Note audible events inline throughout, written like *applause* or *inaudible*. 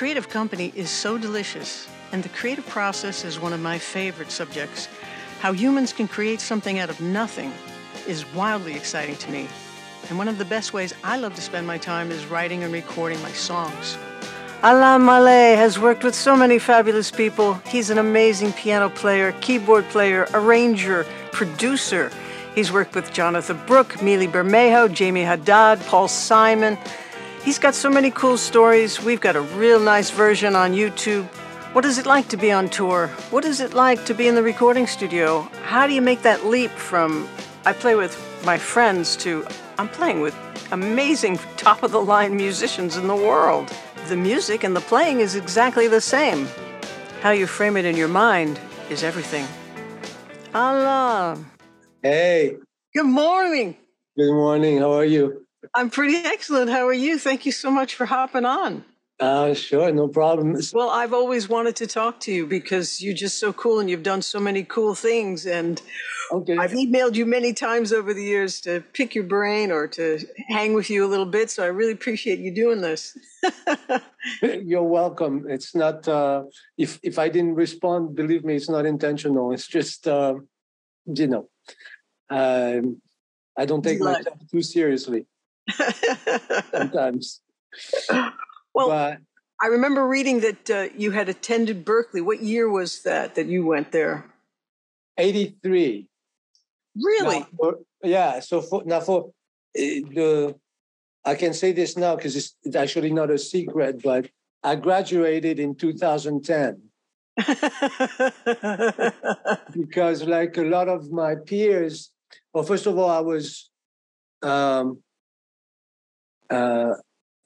creative company is so delicious, and the creative process is one of my favorite subjects. How humans can create something out of nothing is wildly exciting to me. And one of the best ways I love to spend my time is writing and recording my songs. Alain Mallet has worked with so many fabulous people. He's an amazing piano player, keyboard player, arranger, producer. He's worked with Jonatha Brooke, Mili Bermejo, Jamey Haddad, Paul Simon. He's got so many cool stories. We've got a real nice version on YouTube. What is it like to be on tour? What is it like to be in the recording studio? How do you make that leap from I play with my friends to I'm playing with amazing top of the line musicians in the world? The music and the playing is exactly the same. How you frame it in your mind is everything. Alain. Hey. Good morning. Good morning. How are you? I'm pretty excellent. How are you? Thank you so much for hopping on. Uh, sure, no problem. Well, I've always wanted to talk to you because you're just so cool and you've done so many cool things. And okay. I've emailed you many times over the years to pick your brain or to hang with you a little bit. So I really appreciate you doing this. *laughs* *laughs* You're welcome. It's not, uh, if, if I didn't respond, believe me, it's not intentional. It's just, uh, you know, um, I don't take myself too seriously *laughs* sometimes. Well, but, I remember reading that uh, you had attended Berklee. What year was that that you went there? 83. Really? For, yeah. So for, now for uh, the, I can say this now because it's, it's actually not a secret, but I graduated in 2010. *laughs* because like a lot of my peers, well, first of all, I was um, uh,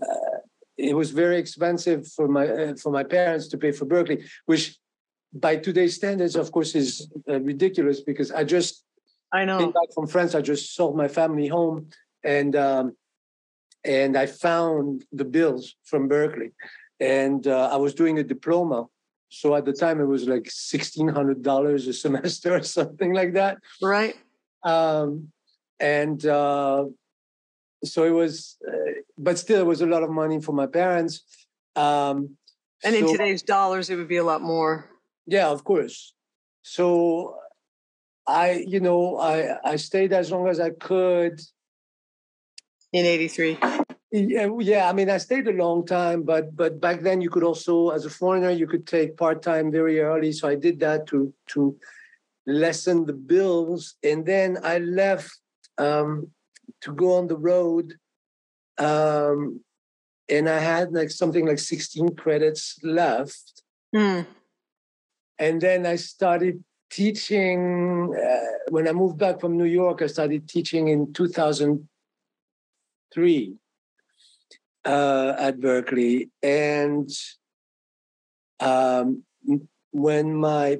uh, it was very expensive for my uh, for my parents to pay for Berklee, which by today's standards, of course, is uh, ridiculous because I just I know came back from France. I just sold my family home, and um, and I found the bills from Berklee, and uh, I was doing a diploma. So at the time, it was like sixteen hundred dollars a *laughs* semester or something like that. Right. Um, and uh, so it was, uh, but still, it was a lot of money for my parents. Um, and in today's dollars, it would be a lot more. Yeah, of course. So I, you know, I I stayed as long as I could. In '83. Yeah, yeah. I mean, I stayed a long time, but but back then you could also, as a foreigner, you could take part time very early. So I did that to to lessen the bills, and then I left um, to go on the road. Um, and I had like something like 16 credits left. Mm. And then I started teaching. Uh, when I moved back from New York, I started teaching in 2003 uh, at Berklee. And um, when my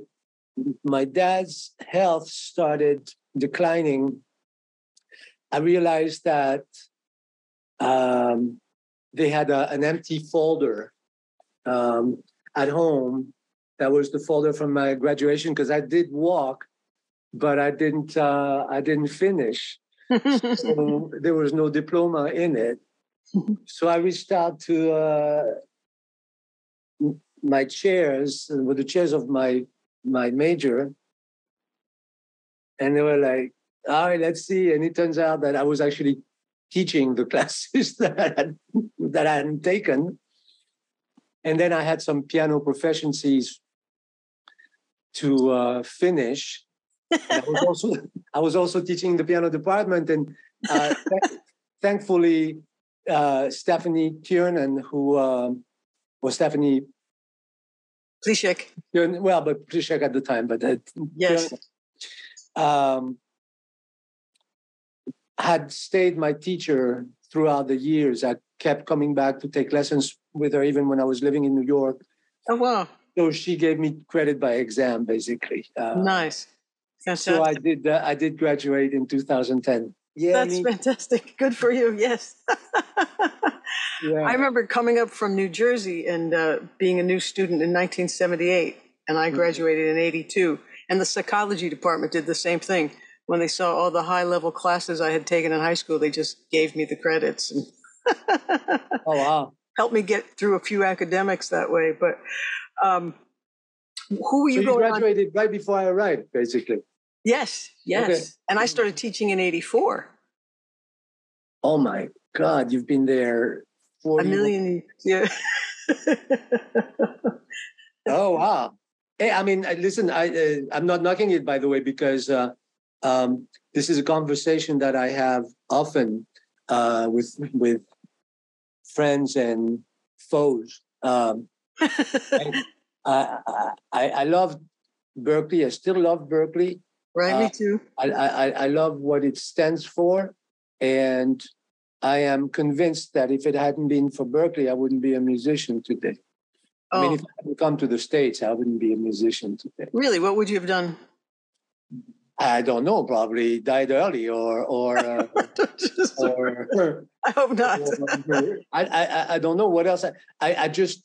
my dad's health started declining, I realized that um, they had a, an empty folder um, at home. That was the folder from my graduation because I did walk, but I didn't. Uh, I didn't finish. so *laughs* there was no diploma in it. So I reached out to uh, my chairs, with the chairs of my my major, and they were like, all right, let's see. And it turns out that I was actually teaching the *laughs* classes that I had, that I hadn't taken. And then I had some piano proficiencies to uh, finish. I was *laughs* also I was also teaching the piano department, and uh, th- thankfully uh, Stephanie Tiernan, who um, was Stephanie Pliszek. Well, but Pliszek at the time, but uh, yes. um, had stayed my teacher throughout the years. I kept coming back to take lessons with her even when I was living in New York. Oh wow! So she gave me credit by exam, basically. Uh, nice. Fantastic. So I did. Uh, I did graduate in 2010. Yeah, that's fantastic. *laughs* Good for you. Yes. *laughs* yeah. I remember coming up from New Jersey and uh, being a new student in 1978, and I mm-hmm. graduated mm-hmm. in '82. And the psychology department did the same thing when they saw all the high level classes I had taken in high school, they just gave me the credits. and oh wow! *laughs* helped me get through a few academics that way. But um, who were you so going you graduated on? right before I arrived, basically. Yes, yes. Okay. And I started teaching in 84. Oh my God, you've been there 40 A million, yeah. *laughs* oh, wow. Hey, I mean, listen, I, uh, I'm not knocking it, by the way, because uh, um, this is a conversation that I have often uh, with with friends and foes. Um, *laughs* I, I, I love Berklee. I still love Berklee. Right, uh, me too. I, I, I love what it stands for. And I am convinced that if it hadn't been for Berklee, I wouldn't be a musician today. Oh. I mean, oh. if I hadn't come to the States, I wouldn't be a musician today. Really? What would you have done? I don't know. Probably died early, or or uh, *laughs* or. *laughs* I hope not. Or, I, I I don't know what else. I I, I just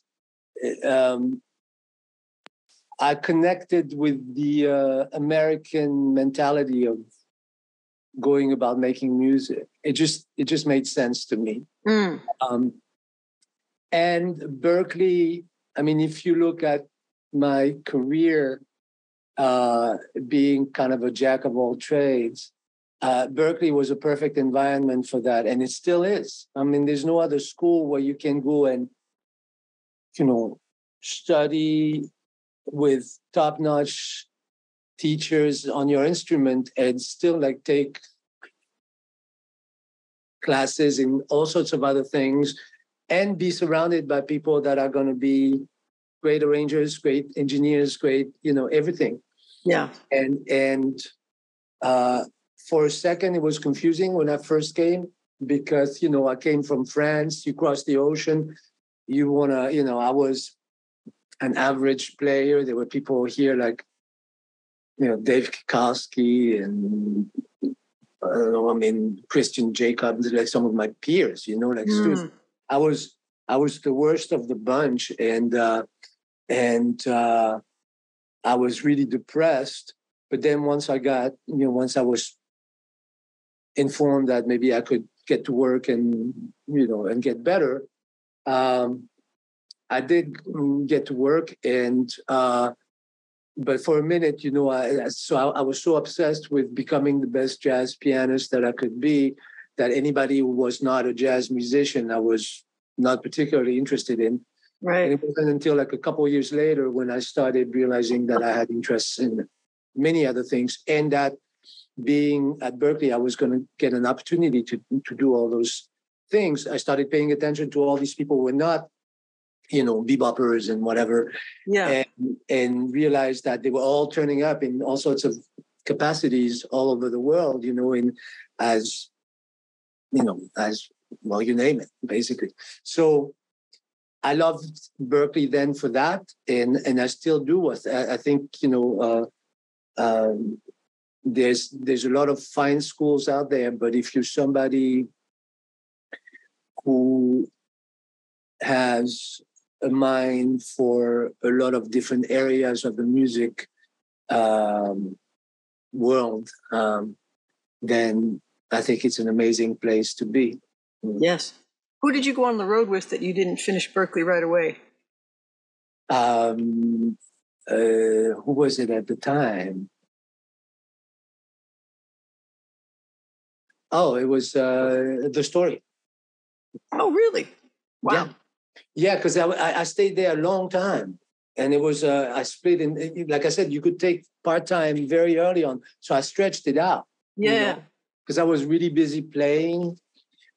um, I connected with the uh, American mentality of going about making music. It just it just made sense to me. Mm. Um, and Berklee, I mean, if you look at my career uh, being kind of a jack of all trades, uh, Berklee was a perfect environment for that, and it still is. I mean, there's no other school where you can go and, you know, study with top notch teachers on your instrument and still like take classes and all sorts of other things and be surrounded by people that are going to be great arrangers great engineers great you know everything yeah and and uh, for a second it was confusing when i first came because you know i came from france you cross the ocean you want to you know i was an average player. There were people here like, you know, Dave Kikoski and I don't know. I mean, Christian Jacobs, like some of my peers. You know, like mm. I was I was the worst of the bunch, and uh, and uh, I was really depressed. But then once I got, you know, once I was informed that maybe I could get to work and you know and get better, um, I did get to work, and uh, but for a minute, you know, I, so I, I, was so obsessed with becoming the best jazz pianist that I could be that anybody who was not a jazz musician, I was not particularly interested in. Right. And it wasn't until like a couple of years later when I started realizing that I had interests in many other things, and that being at Berklee, I was going to get an opportunity to to do all those things. I started paying attention to all these people who were not you know, beboppers and whatever. Yeah. And, and realized that they were all turning up in all sorts of capacities all over the world, you know, in as, you know, as well, you name it, basically. So I loved Berklee then for that, and and I still do. I, I think you know, uh, um, there's there's a lot of fine schools out there, but if you're somebody who has a mind for a lot of different areas of the music um, world, um, then I think it's an amazing place to be. Yes. Who did you go on the road with that you didn't finish Berklee right away? Um, uh, who was it at the time? Oh, it was uh, the story. Oh, really? Wow. Yeah. Yeah, because I, I stayed there a long time, and it was uh, I split in. Like I said, you could take part time very early on, so I stretched it out. Yeah, because you know, I was really busy playing.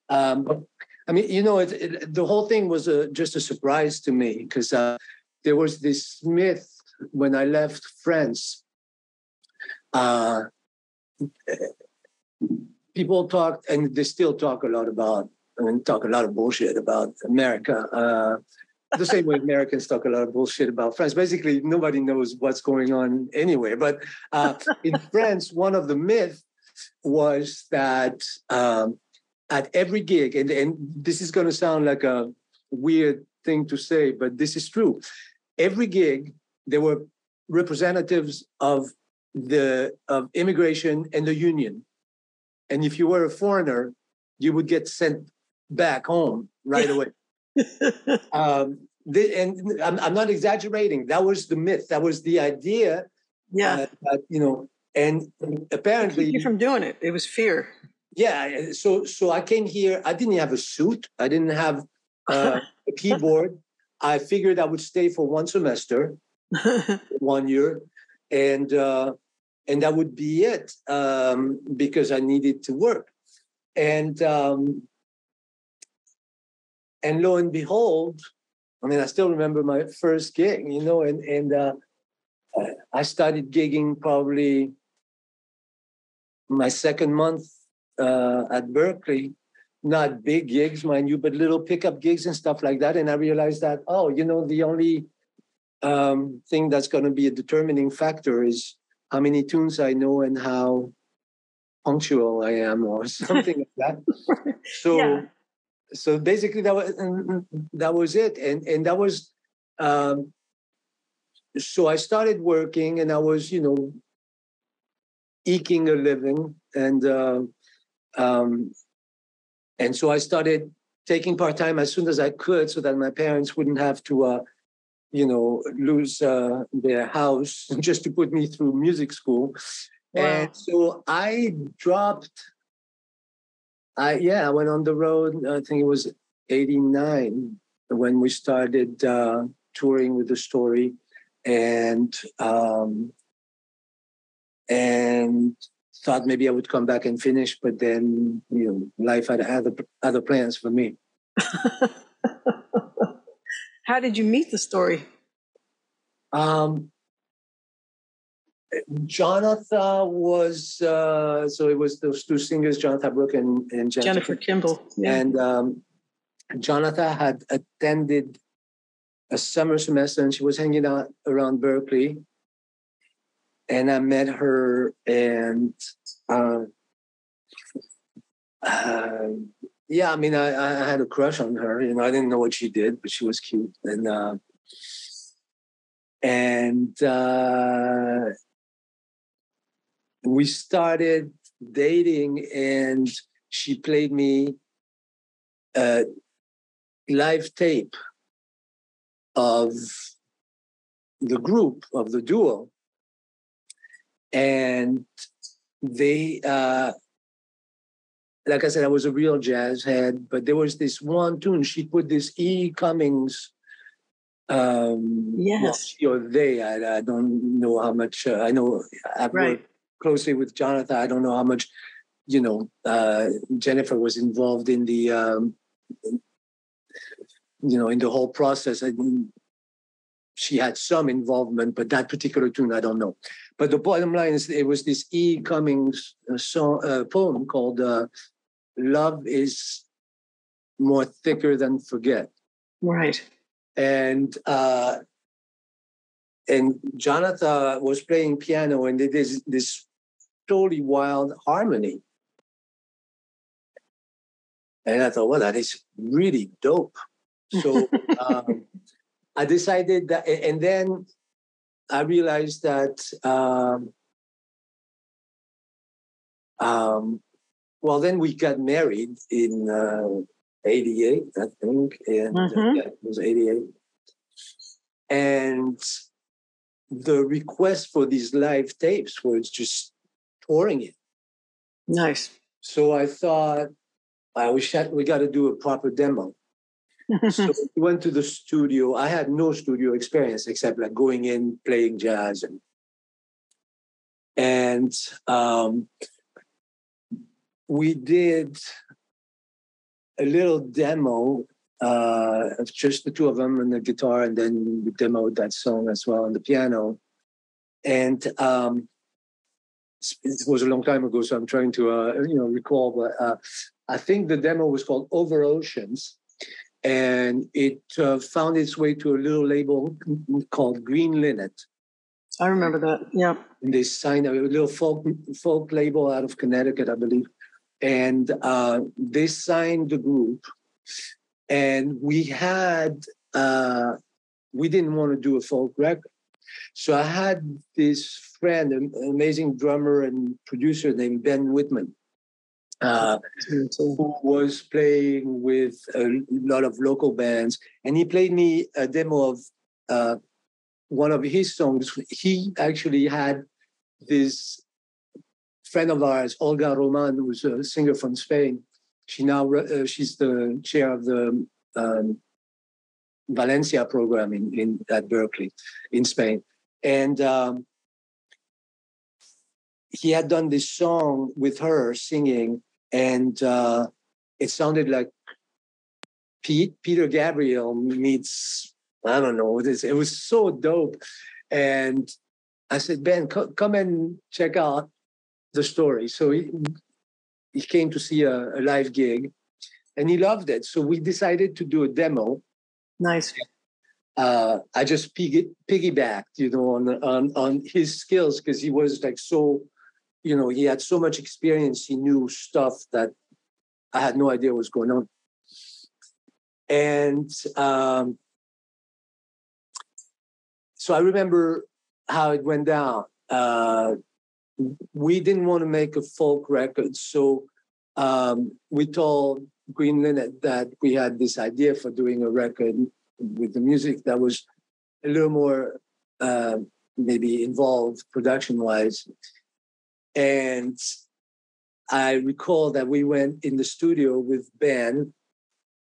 Um, I mean, you know, it, it, the whole thing was a, just a surprise to me because uh, there was this myth when I left France. Uh, people talked, and they still talk a lot about I mean, talk a lot of bullshit about America. Uh, the same way Americans talk a lot of bullshit about France. Basically, nobody knows what's going on anyway. But uh, in France, one of the myths was that um, at every gig, and, and this is going to sound like a weird thing to say, but this is true. Every gig, there were representatives of the of immigration and the union. And if you were a foreigner, you would get sent back home right away. *laughs* um, the, and I'm, I'm, not exaggerating. That was the myth. That was the idea. Yeah. Uh, that, you know, and apparently you from doing it. It was fear. Yeah. So so I came here. I didn't have a suit. I didn't have uh, a *laughs* keyboard. I figured I would stay for one semester, *laughs* one year, and uh, and that would be it um, because I needed to work. And um, and lo and behold, I mean, I still remember my first gig, you know, and and uh, I started gigging probably my second month uh, at Berklee, Not big gigs, mind you, but little pickup gigs and stuff like that. And I realized that, oh, you know, the only um, thing that's going to be a determining factor is how many tunes I know and how punctual I am, or *laughs* something like that. *laughs* So, yeah. so basically, that was that was it, and and that was. Um, so I started working, and I was, you know, eking a living, and uh, um, and so I started taking part time as soon as I could, so that my parents wouldn't have to uh, you know, lose uh, their house *laughs* just to put me through music school. Wow. And so I dropped. I yeah, I went on the road. I think it was '89 when we started uh, touring with the story, and um, and thought maybe I would come back and finish, but then you know, life had other other plans for me. *laughs* How did you meet the story? Um, Jonatha was uh, so it was those two singers, Jonatha Brooke and, and Jennifer, Jennifer Kimball. Yeah. And um, Jonatha had attended a summer semester and she was hanging out around Berklee. And I met her and uh, uh, yeah, I mean, I, I had a crush on her. You know, I didn't know what she did, but she was cute. And uh, and uh, we started dating, and she played me a live tape of the group of the duo, and they uh, like I said, I was a real jazz head, but there was this one tune. She put this E. Cummings. Um, yes. Well, or they. I, I, don't know how much. Uh, I know I've right. worked closely with Jonatha. I don't know how much, you know, uh, Jennifer was involved in the, um, you know, in the whole process. I, she had some involvement, but that particular tune, I don't know. But the bottom line is, it was this E. Cummings uh, song, uh, poem called uh, love is more thicker than forget. Right. And uh, and Jonatha was playing piano, and it is this totally wild harmony. And I thought, well, that is really dope. So *laughs* um, I decided that, and then I realized that um, um, well, then we got married in uh, 88, I think. And uh, mm-hmm. yeah, it was 88. And the request for these live tapes was just touring it. Nice. So I thought, I we, we got to do a proper demo. So *laughs* we went to the studio. I had no studio experience except like going in, playing jazz, and and um, we did a little demo uh, of just the two of them and the guitar, and then we demoed that song as well on the piano. And um, it was a long time ago, so I'm trying to uh, you know recall. But uh, I think the demo was called Over Oceans, and it uh, found its way to a little label called Green Linnet. I remember that. Yeah. And they signed a little folk folk label out of Connecticut, I believe and uh, they signed the group and we had uh, we didn't want to do a folk record so i had this friend an amazing drummer and producer named ben wittman uh, who was playing with a lot of local bands, and he played me a demo of uh, one of his songs. He actually had this friend of ours, Olga Roman, who's a singer from Spain. She now uh, she's the chair of the um, Valencia program in, in at Berklee, in Spain, and um, he had done this song with her singing, and uh, it sounded like Pete, Peter Gabriel meets I don't know. It, it was so dope, and I said, Ben, co- come and check out the story. So he, he came to see a, a live gig, and he loved it. So we decided to do a demo. Nice. Uh, I just piggy, piggybacked, you know, on on on his skills because he was like so you know, he had so much experience, he knew stuff that I had no idea was going on. And um, so I remember how it went down. Uh, we didn't want to make a folk record, so um, we told Green Linnet that we had this idea for doing a record with the music that was a little more uh, maybe involved production wise. And I recall that we went in the studio with Ben,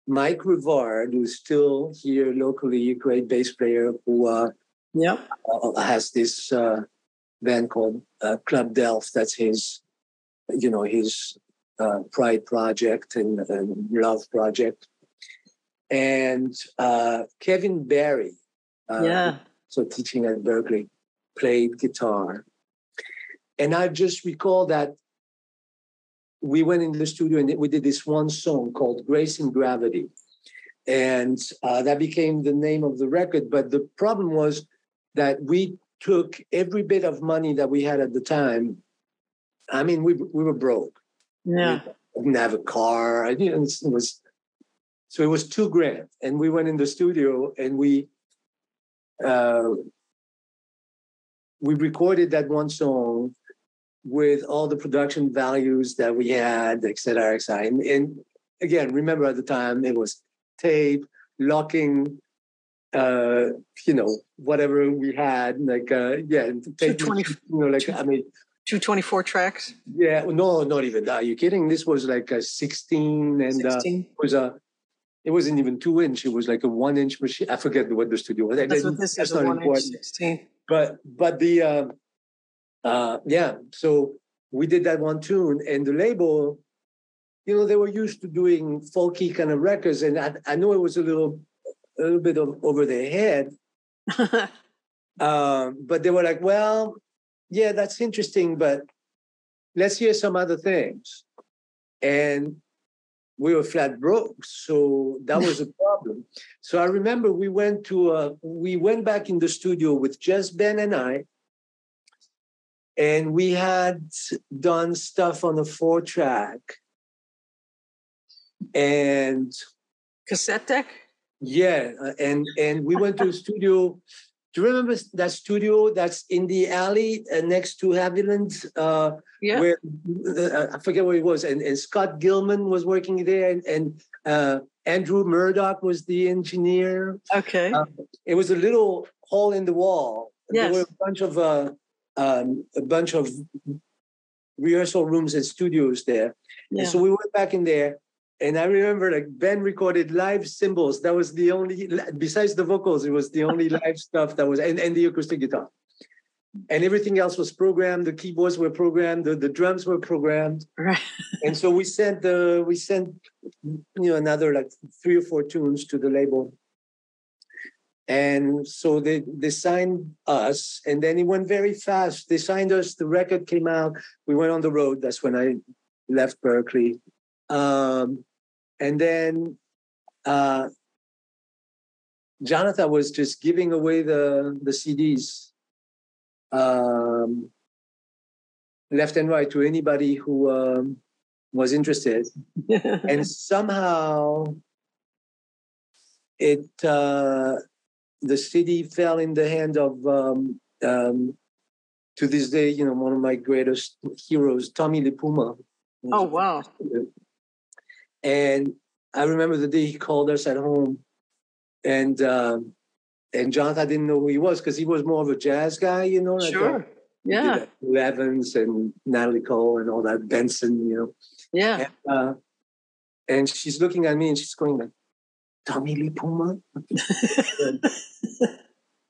Mike Rivard, who's still here locally, a great bass player who uh, yep. uh, has this uh, band called uh, Club d'Elf. That's his, you know, his uh, pride project and, and, love project. And uh, Kevin Barry, yeah, so teaching at Berklee, played guitar and I just recall that we went in the studio and we did this one song called Grace and Gravity. And uh, that became the name of the record. But the problem was that we took every bit of money that we had at the time. I mean, we, we were broke. Yeah. We didn't have a car. I didn't, it was, so it was two grand. And we went in the studio and we, uh, we recorded that one song with all the production values that we had, et cetera, et cetera. And, and again, remember at the time it was tape, locking, uh, you know, whatever we had, like, uh, yeah, tape, you know, like, I mean, 224 tracks? Yeah, no, not even that. Are you kidding? This was like a 16 and 16? Uh, it was a, it wasn't even two inch. It was like a one inch machine. I forget what the studio was. That's what this That's is, not important. 16. But, but the, uh, uh, yeah, so we did that one tune, and the label, you know, they were used to doing folky kind of records, and I, I know it was a little, a little bit of over their head. *laughs* um, but they were like, well, yeah, that's interesting, but let's hear some other things. And we were flat broke, so that was a *laughs* problem. So I remember we went to uh, we went back in the studio with just Ben and I, and we had done stuff on the four track and cassette deck yeah uh, and and we went to a studio do you remember that studio that's in the alley uh, next to Haviland? Uh, yeah. Where uh, I forget where it was, and, and Scott Gilman was working there, and, and uh, Andrew Murdoch was the engineer. Okay. Uh, it was a little hole in the wall. Yes. There were a bunch of uh, um, a bunch of rehearsal rooms and studios there. Yeah. And so we went back in there, and I remember like Ben recorded live cymbals. That was the only, besides the vocals, it was the only *laughs* live stuff that was, and, and the acoustic guitar. And everything else was programmed. The keyboards were programmed. The, the drums were programmed. Right. *laughs* and so we sent the we sent you know another like three or four tunes to the label and so they, they signed us, and then it went very fast. They signed us, the record came out, we went on the road. That's when I left Berklee. Um, and then uh, Jonatha was just giving away the, the CDs um, left and right to anybody who um, was interested. *laughs* and somehow it uh, the city fell in the hand of um, um, to this day, you know, one of my greatest heroes, Tommy Lipuma. Oh wow! And I remember the day he called us at home, and um, and Jonatha didn't know who he was because he was more of a jazz guy, you know. Like sure. yeah. Evans and Natalie Cole and all that Benson, you know. Yeah. And, uh, and she's looking at me and she's going like, Tommy Lee Puma? *laughs*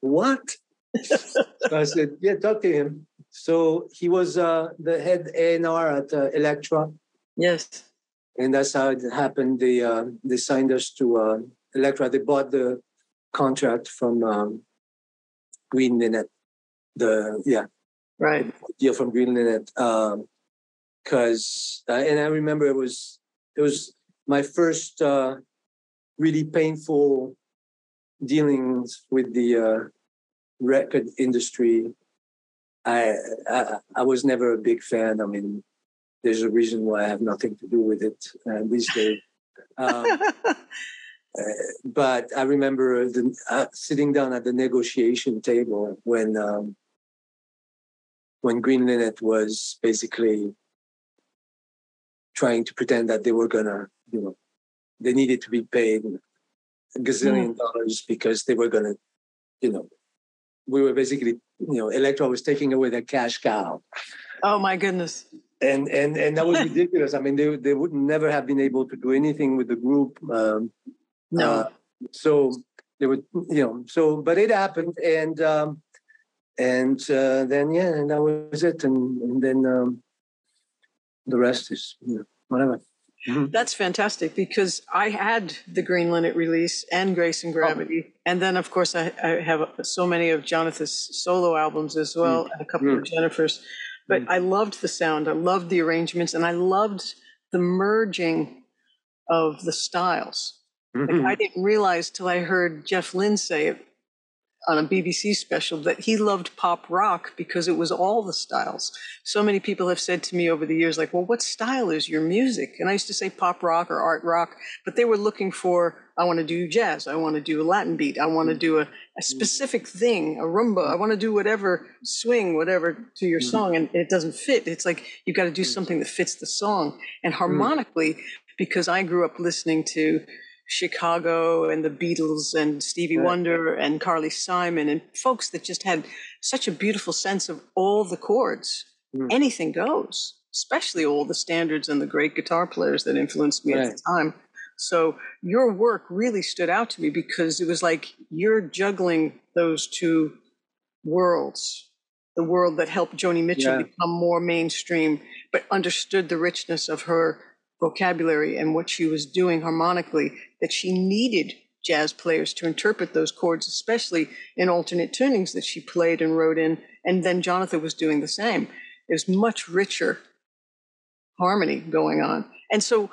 what? so I said, yeah, talk to him. So he was uh, the head A&R at uh, Elektra. Yes. And that's how it happened. They, uh, they signed us to uh, Elektra. They bought the contract from um, Green Linnet. The, yeah. Right. Deal from Green Linnet. Because, um, uh, and I remember it was, it was my first uh, really painful dealings with the uh, record industry. I, I, I was never a big fan. I mean, there's a reason why I have nothing to do with it uh, these days. Um, *laughs* uh, but I remember the, uh, sitting down at the negotiation table when um, when Green Linnet was basically trying to pretend that they were gonna, you know, they needed to be paid a gazillion mm. dollars because they were gonna, you know, we were basically, you know, Elektra was taking away their cash cow. Oh my goodness. And and and that was *laughs* ridiculous. I mean, they they would never have been able to do anything with the group. Um, no. Uh, so they would, you know, so but it happened, and um, and uh, then yeah, and that was it, and and then um, the rest is you know, whatever. Mm-hmm. That's fantastic because I had the Green Linnet release and Grace and Gravity. Oh. And then, of course, I, I, have so many of Jonatha's solo albums as well, mm. and a couple mm. of Jennifer's. But mm. I loved the sound, I loved the arrangements, and I loved the merging of the styles. Mm-hmm. Like I didn't realize till I heard Jeff Lynne say it on a BBC special that he loved pop rock because it was all the styles. So many people have said to me over the years, like, well, what style is your music? And I used to say pop rock or art rock, but they were looking for, I want to do jazz, I want to do a Latin beat, I want to do a, a mm. specific thing, a rumba, I want to do whatever, swing, whatever to your mm-hmm. song. And it doesn't fit. It's like you've got to do mm. something that fits the song. And mm. harmonically, because I grew up listening to Chicago and the Beatles and Stevie right. Wonder and Carly Simon and folks that just had such a beautiful sense of all the chords. Mm. Anything goes, especially all the standards and the great guitar players that influenced me right. at the time. So your work really stood out to me because it was like you're juggling those two worlds. The world that helped Joni Mitchell yeah. become more mainstream, but understood the richness of her vocabulary and what she was doing harmonically that she needed jazz players to interpret those chords, especially in alternate tunings that she played and wrote in. And then Jonatha was doing the same. There's much richer harmony going on. And so,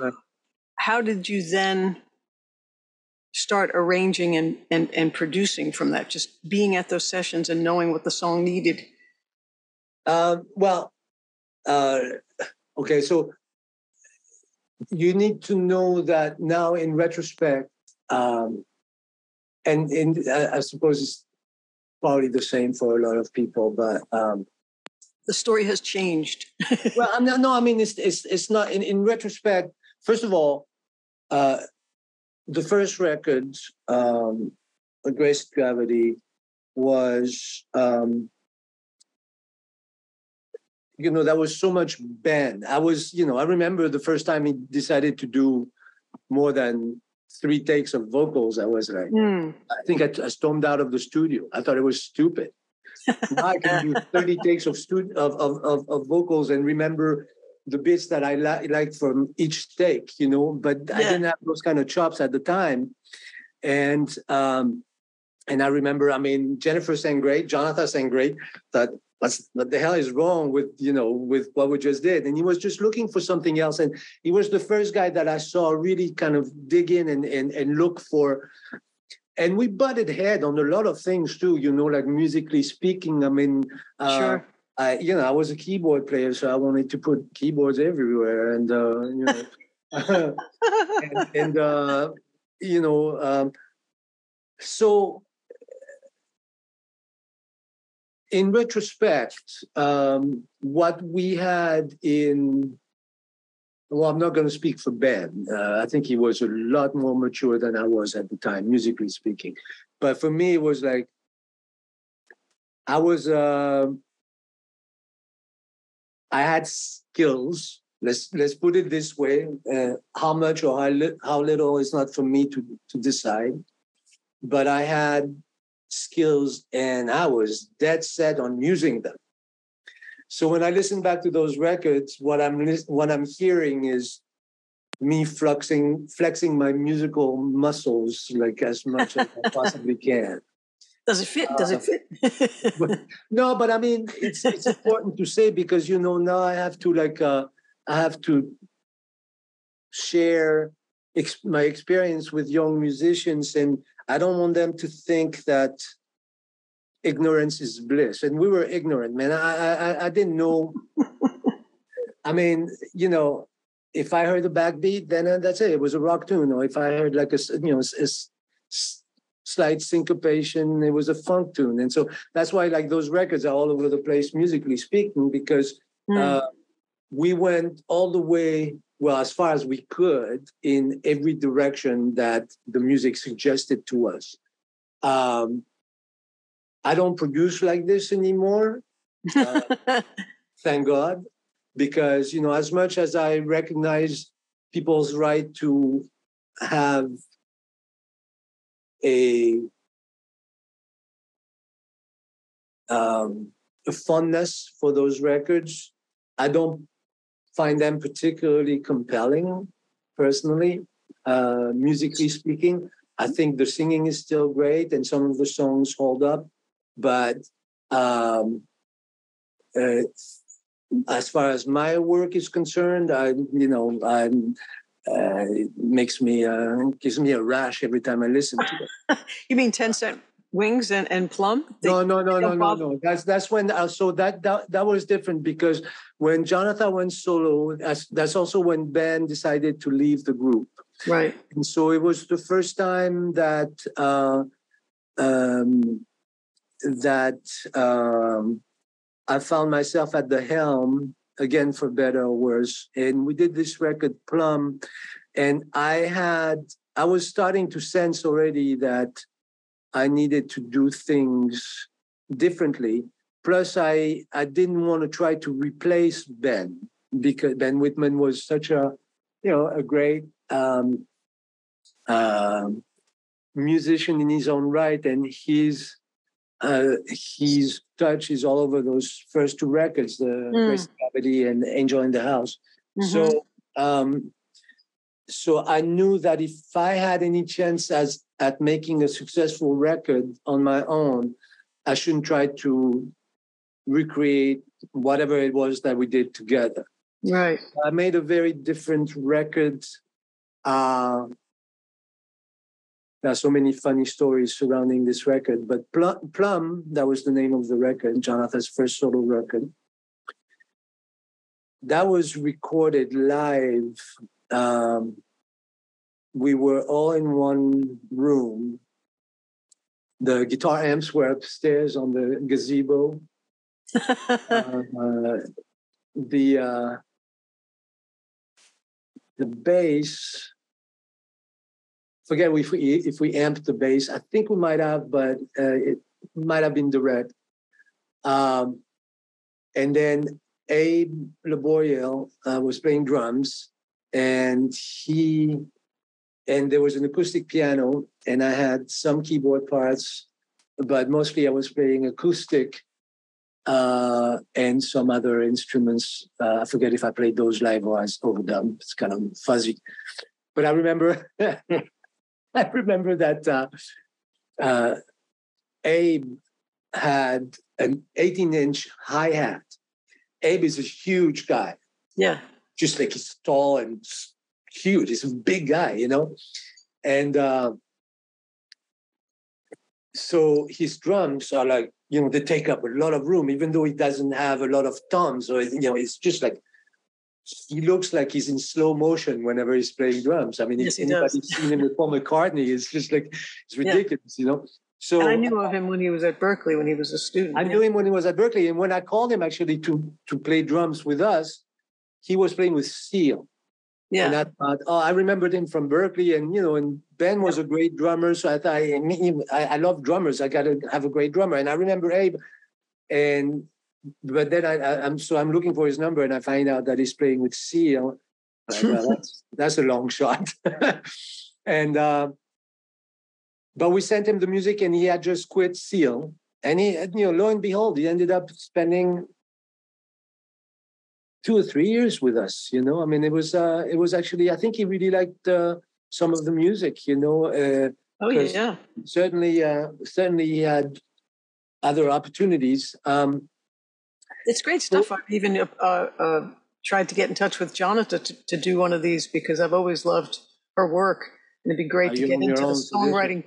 how did you then start arranging and, and, and producing from that? Just being at those sessions and knowing what the song needed? Uh, well, uh, okay, so you need to know that now in retrospect, um, and in, I suppose it's probably the same for a lot of people, but um, the story has changed. *laughs* well, I'm not, no, I mean it's it's it's not in, in retrospect. First of all, uh, the first record, um, Grace Gravity, was um, you know, that was so much band. I was, you know, I remember the first time he decided to do more than three takes of vocals. I was like, mm. I think I, I, stormed out of the studio. I thought it was stupid. *laughs* now I can do 30 takes of, stu- of, of, of, of, vocals and remember the bits that I li- liked from each take, you know, but yeah. I didn't have those kind of chops at the time. And, um, and I remember, I mean, Jennifer sang great, Jonatha sang great, that what's what the hell is wrong with you know with what we just did? And he was just looking for something else. And he was the first guy that i saw really kind of dig in and and, and look for. And we butted head on a lot of things too you know like musically speaking. I mean uh, sure. I, you know, I was a keyboard player, so I wanted to put keyboards everywhere, and uh, you know, *laughs* and, and uh, you know, um, so in retrospect, um, what we had in well, I'm not going to speak for Ben. Uh, I think he was a lot more mature than I was at the time, musically speaking. But for me, it was like I was. Uh, I had skills. Let's let's put it this way: uh, how much or how, li- how little is not for me to to decide. But I had skills, and I was dead set on using them. So when I listen back to those records, what I'm what I'm hearing is me flexing flexing my musical muscles like as much as I possibly *laughs* can. Does it fit? Does it fit? *laughs* but, no, but I mean it's it's important to say because you know now I have to like uh, I have to share ex- my experience with young musicians and I don't want them to think that ignorance is bliss. And we were ignorant man. I i, I didn't know. *laughs* I mean you know if i heard the backbeat then uh, that's it. It was a rock tune. Or if i heard like a you know a, a slight syncopation it was a funk tune. And so that's why like those records are all over the place musically speaking because mm. uh, we went all the way well as far as we could in every direction that the music suggested to us um, I don't produce like this anymore. *laughs* Uh, thank God, because you know, as much as I recognize people's right to have a um, a fondness for those records, I don't find them particularly compelling, personally, uh, musically speaking. I think the singing is still great, and some of the songs hold up. But um, uh, as far as my work is concerned, I, you know, I'm, uh, it makes me uh, gives me a rash every time I listen to it. *laughs* you mean Ten Cent Wings and, and Plumb? They, no, no, no, no, no, no. That's that's when uh, so that, that that was different because when Jonatha went solo, that's that's also when Ben decided to leave the group. Right. And so it was the first time that uh, um, that um, I found myself at the helm again for better or worse. And we did this record Plumb, and I had I was starting to sense already that I needed to do things differently. Plus, I I didn't want to try to replace Ben because Ben Wittman was such a you know a great um, uh, musician in his own right, and his uh, his touch is all over those first two records, the mm. Grace Gravity and Angel in the House. Mm-hmm. So, um, so I knew that if I had any chance as at making a successful record on my own, I shouldn't try to recreate whatever it was that we did together. Right. I made a very different record. Uh, there are so many funny stories surrounding this record. But Plumb, that was the name of the record, Jonatha's first solo record. That was recorded live. Um, we were all in one room. The guitar amps were upstairs on the gazebo. *laughs* uh, the uh, the bass forget if we if we amped the bass. I think we might have, but uh, it might have been direct. Um, and then Abe Laboriel uh, was playing drums, and he and there was an acoustic piano, and I had some keyboard parts, but mostly I was playing acoustic uh, and some other instruments. Uh, I forget if I played those live or I overdub. It's kind of fuzzy. But I remember *laughs* I remember that uh, uh, Abe had an 18 inch hi hat. Abe is a huge guy. Yeah. Just like he's tall and huge. He's a big guy, you know? And uh, so his drums are like, you know, they take up a lot of room, even though he doesn't have a lot of toms or, you know, it's just like he looks like he's in slow motion whenever he's playing drums. I mean, yes, if anybody's seen him with Paul McCartney, it's just like it's ridiculous, yeah. you know. So and I knew of him when he was at Berklee when he was a student. I yeah. knew him when he was at Berklee, and when I called him actually to to play drums with us, he was playing with Seal. Yeah. And I thought, oh, I remembered him from Berklee, and you know, and Ben was a great drummer. So I thought, I, I, love drummers. I got to have a great drummer. And I remember Abe, and but then I, I, am so I'm looking for his number, and I find out that he's playing with Seal. Like, well, that's, *laughs* that's a long shot. *laughs* and uh, but we sent him the music, and he had just quit Seal, and he, you know, lo and behold, he ended up spending two or three years with us. You know, I mean, it was uh, it was actually I think he really liked uh, some of the music. You know, uh, oh yeah, certainly uh, certainly he had other opportunities. Um, it's great stuff. I've even uh, uh, tried to get in touch with Jonatha to, to, do one of these because I've always loved her work. And it'd be great to get into the songwriting.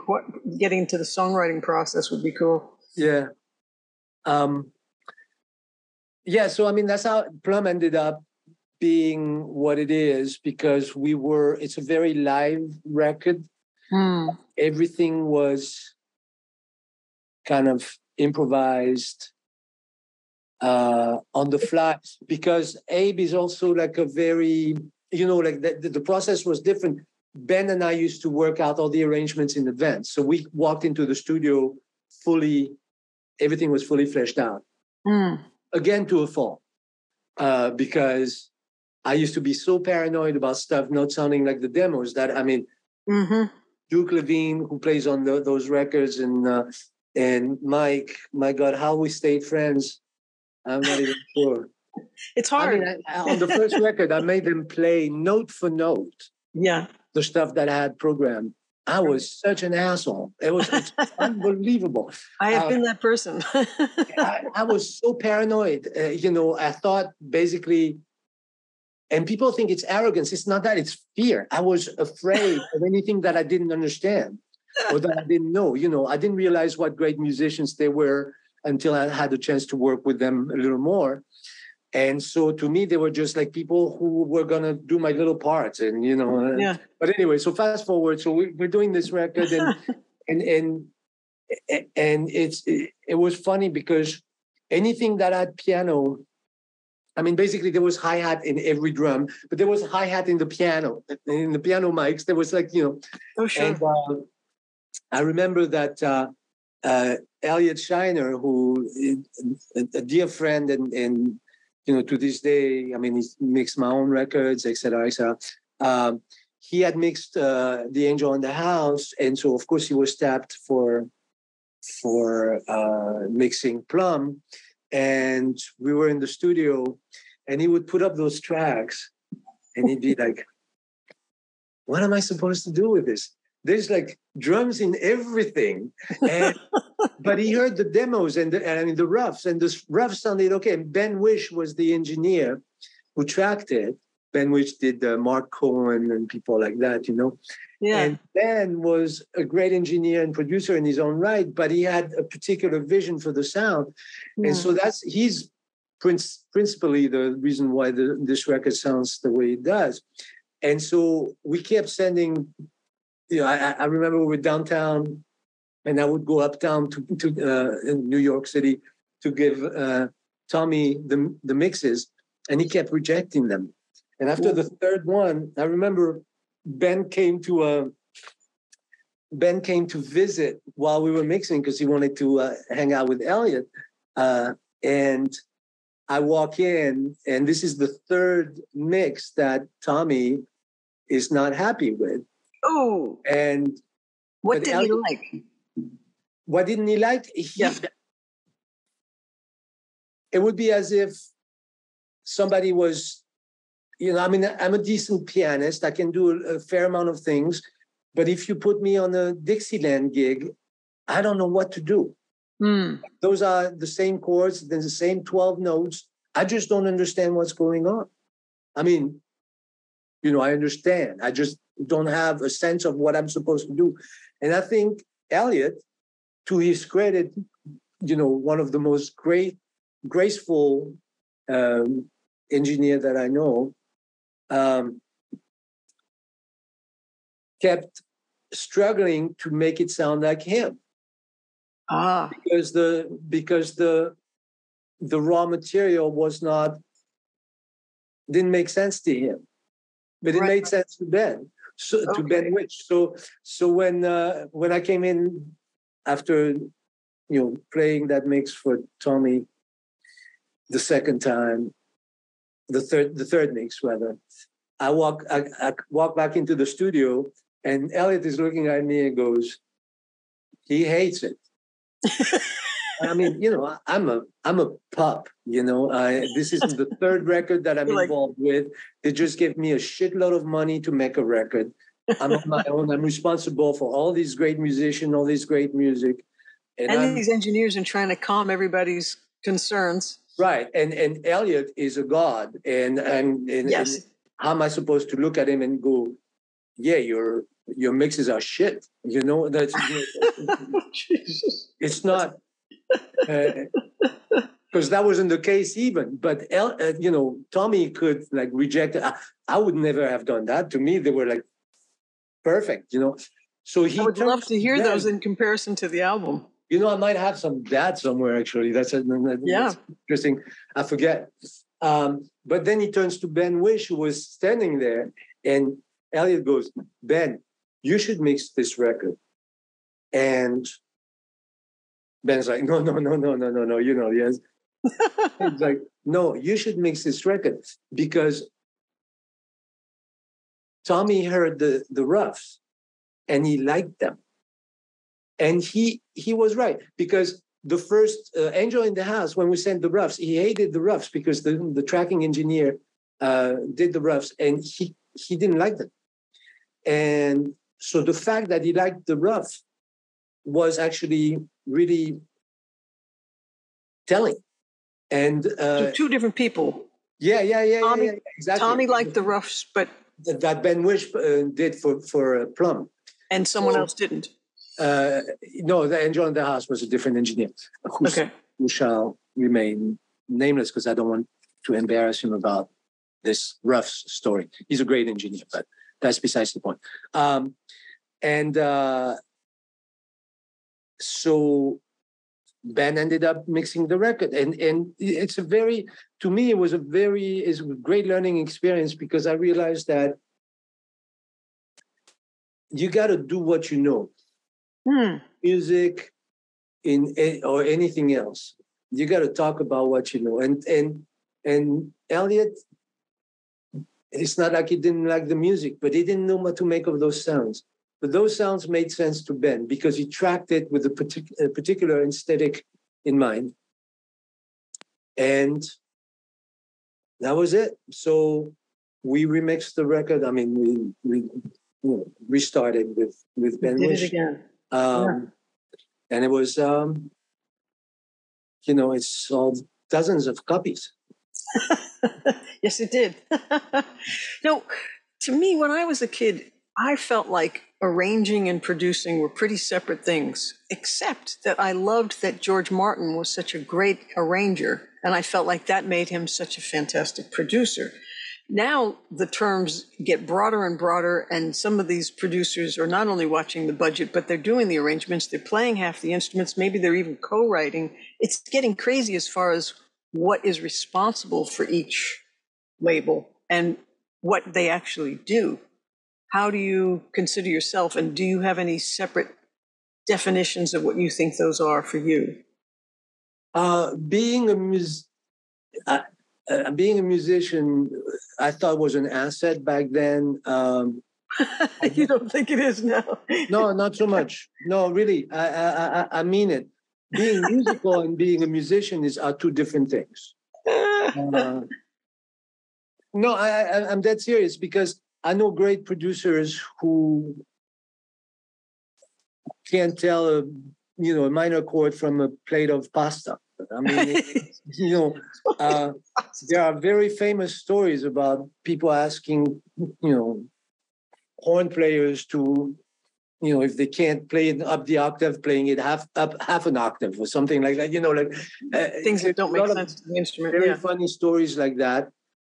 Getting into the songwriting process would be cool. Yeah. Um, yeah, so I mean that's how Plumb ended up being what it is because we were it's a very live record. Mm. Everything was kind of improvised uh, on the fly because Abe is also like a very you know like the, the process was different. Ben and I used to work out all the arrangements in advance, so we walked into the studio fully. Everything was fully fleshed out. Mm again to a fault uh, because I used to be so paranoid about stuff not sounding like the demos that I mean, mm-hmm. Duke Levine, who plays on the, those records, and uh, and Mike, my God, how we stayed friends. I'm not even *laughs* sure. It's hard. I mean, I, on the first record, I made them play note for note. *laughs* Yeah. The stuff that I had programmed. I was such an asshole. It was unbelievable. *laughs* I have uh, been that person. I, *laughs* I, was so paranoid. Uh, you know, I thought basically, and people think it's arrogance. It's not that, it's fear. I was afraid *laughs* of anything that I didn't understand or that I didn't know. You know, I didn't realize what great musicians they were until I had the chance to work with them a little more and so to me they were just like people who were gonna do my little parts and you know yeah but anyway so fast forward so we, are doing this record and *laughs* and and and it's it, it, was funny because anything that had piano I mean, basically, there was hi hat in every drum, but there was hi hat in the piano. In the piano mics, there was like you know. Oh sure. And, uh, I remember that uh, uh, Elliot Scheiner, who a dear friend and, and you know, to this day, I mean, he mixed my own records, etc., etc. Um, he had mixed uh, the Angel in the House, and so of course he was tapped for for uh, mixing Plumb, and we were in the studio, and he would put up those tracks, and he'd be *laughs* like, "What am I supposed to do with this?" There's like drums in everything, and *laughs* but he heard the demos and, the, and I mean the roughs, and the roughs sounded okay. And Ben Wisch was the engineer who tracked it. Ben Wisch did uh, Marc Cohn and people like that, you know. Yeah. And Ben was a great engineer and producer in his own right, but he had a particular vision for the sound, yeah. and so that's he's princ- principally the reason why the, this record sounds the way it does. And so we kept sending. You know, I, I remember we were downtown and I would go uptown to, to uh, in New York City to give uh, Tommy the, the mixes, and he kept rejecting them. And after the third one, I remember Ben came to a uh, Ben came to visit while we were mixing because he wanted to uh, hang out with Elliot. Uh, and I walk in, and this is the third mix that Tommy is not happy with. Oh, and what did Elliot, he like? What didn't he like? He, yeah. *laughs* It would be as if somebody was, you know, I mean, I'm a decent pianist. I can do a, fair amount of things. But if you put me on a Dixieland gig, I don't know what to do. Mm. Those are the same chords, there's the same 12 notes. I just don't understand what's going on. I mean, you know, I understand. I just don't have a sense of what I'm supposed to do. And I think Elliot to his credit, you know, one of the most great, graceful um, engineer that I know, um, kept struggling to make it sound like him. Ah. Because the because the the raw material was not didn't make sense to him. but it Right. made sense to Ben. So to Ben Wisch. So so when uh, when I came in after you know playing that mix for Tommy the second time, the third the third mix rather, I walk I, I walk back into the studio and Elliot is looking at me and goes, he hates it. *laughs* I mean, you know, I'm a I'm a pup. You know, I this is the third record that I'm *laughs* like- involved with. They just gave me a shitload of money to make a record. I'm on my own. I'm responsible for all these great musicians, all this great music, and, and these engineers and trying to calm everybody's concerns. right. And and Elliot is a god, and and, and, Yes. and how am I supposed to look at him and go, yeah, your your mixes are shit. You know, that's *laughs* *laughs* Jesus. it's not because that wasn't the case even but uh, you know tommy could like reject I, I would never have done that to me they were like perfect. You know so he I would love to hear those in comparison to the album. you know i might have some that somewhere actually. That's, a, that's Yeah. interesting. I forget. Um, but then he turns to ben wisch who was standing there and elliot goes ben you should mix this record. And ben's like no no no no no no no you know yes. *laughs* He's like, no, you should mix this record because Tommy heard the, the roughs and he liked them. And he he was right because the first uh, Angel in the House, when we sent the roughs, he hated the roughs because the, the tracking engineer uh, did the roughs and he, he didn't like them. And so the fact that he liked the rough was actually really telling. And So uh, two different people. yeah, yeah, yeah, Tommy- yeah, yeah, exactly. Tommy liked the roughs, but That- Ben Wisch uh, did for for uh, Plumb. and someone So- else didn't. Uh, no, the Angel in the House was a different engineer who, Okay. who shall remain nameless because I don't want to embarrass him about this rough story. He's a great engineer, but that's besides the point. Um, and uh, so Ben ended up mixing the record, and and it's a very to me it was a very is a great learning experience because I realized that you got to do what you know. Hmm. music in or anything else. You got to talk about what you know. And and and elliot it's not like he didn't like the music but he didn't know what to make of those sounds but those sounds made sense to ben because he tracked it with a, partic- a particular aesthetic in mind and that was it so we remixed the record i mean we we you know, restarted with with ben Did it again. Um, And it was, um, you know, it sold dozens of copies. *laughs* yes, it did. *laughs* no, to me, when I was a kid, I felt like arranging and producing were pretty separate things, except that I loved that George Martin was such a great arranger, and I felt like that made him such a fantastic producer. Now the terms get broader and broader, and some of these producers are not only watching the budget, but they're doing the arrangements, they're playing half the instruments, maybe they're even co writing. It's getting crazy as far as what is responsible for each label and what they actually do. How do you consider yourself, and do you have any separate definitions of what you think those are for you? Uh, being a mus- uh, uh, being a musician, I thought was an asset back then. Um, *laughs* you don't think it is now? no, not so much. No, really, I, I, I, mean it. Being musical and being a musician is are two different things. *laughs* Uh, no, I, I, I'm dead serious because I know great producers who can't tell a you know a minor chord from a plate of pasta. I mean, *laughs* you know, uh, there are very famous stories about people asking, you know, horn players to, you know, if they can't play it up the octave, playing it half up half an octave or something like that. You know, like uh, Things that don't make sense to the instrument. very Yeah. funny stories like that.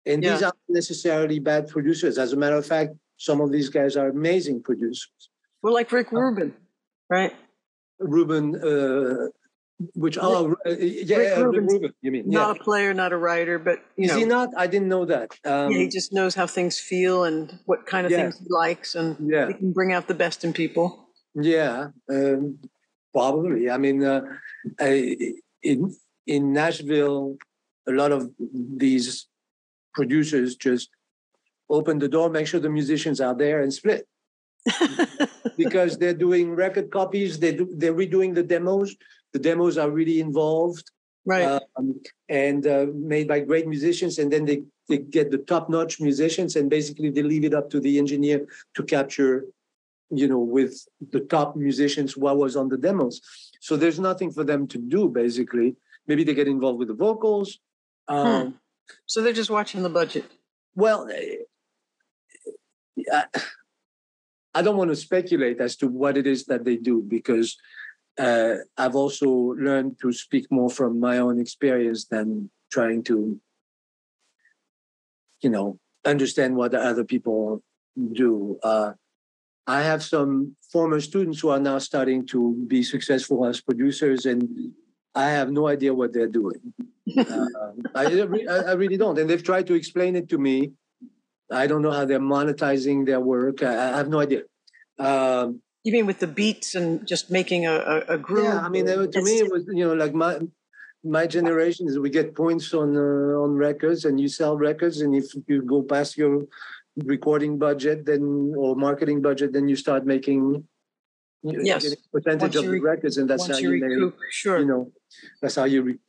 And these aren't necessarily bad producers. As a matter of fact, some of these guys are amazing producers. Well, like Rick Rubin, right? Rubin, uh, Which oh uh, yeah, Rick uh, Rick Rubin, you mean? not Yeah. a player, not a writer, but you Is know, he not? I didn't know that. Um, yeah, he just knows how things feel and what kind of Yeah. things he likes, and yeah. he can bring out the best in people. Yeah, um, probably. I mean, uh, I, in in Nashville, a lot of these producers just open the door, make sure the musicians are there, and split *laughs* because they're doing record copies. They do, they're redoing the demos. The demos are really involved right. um, and uh, made by great musicians, and then they they get the top notch musicians, and basically they leave it up to the engineer to capture you know, with the top musicians what was on the demos. So there's nothing for them to do, basically. Maybe they get involved with the vocals. Um, so they're just watching the budget. Well, eh, I, don't want to speculate as to what it is that they do because uh, I've also learned to speak more from my own experience than trying to, you know, understand what the other people do. Uh, I have some former students who are now starting to be successful as producers, and I have no idea what they're doing. uh, I, I really don't. And they've tried to explain it to me. I don't know how they're monetizing their work. I, I have no idea. Um, You mean with the beats and just making a, a, a groove? yeah, I mean, to me, it was you know like my my generation is we get points on uh, on records, and you sell records, and if you go past your recording budget, then or marketing budget, then you start making Yes. percentage of you the records, and that's how you you, made sure. you know that's how you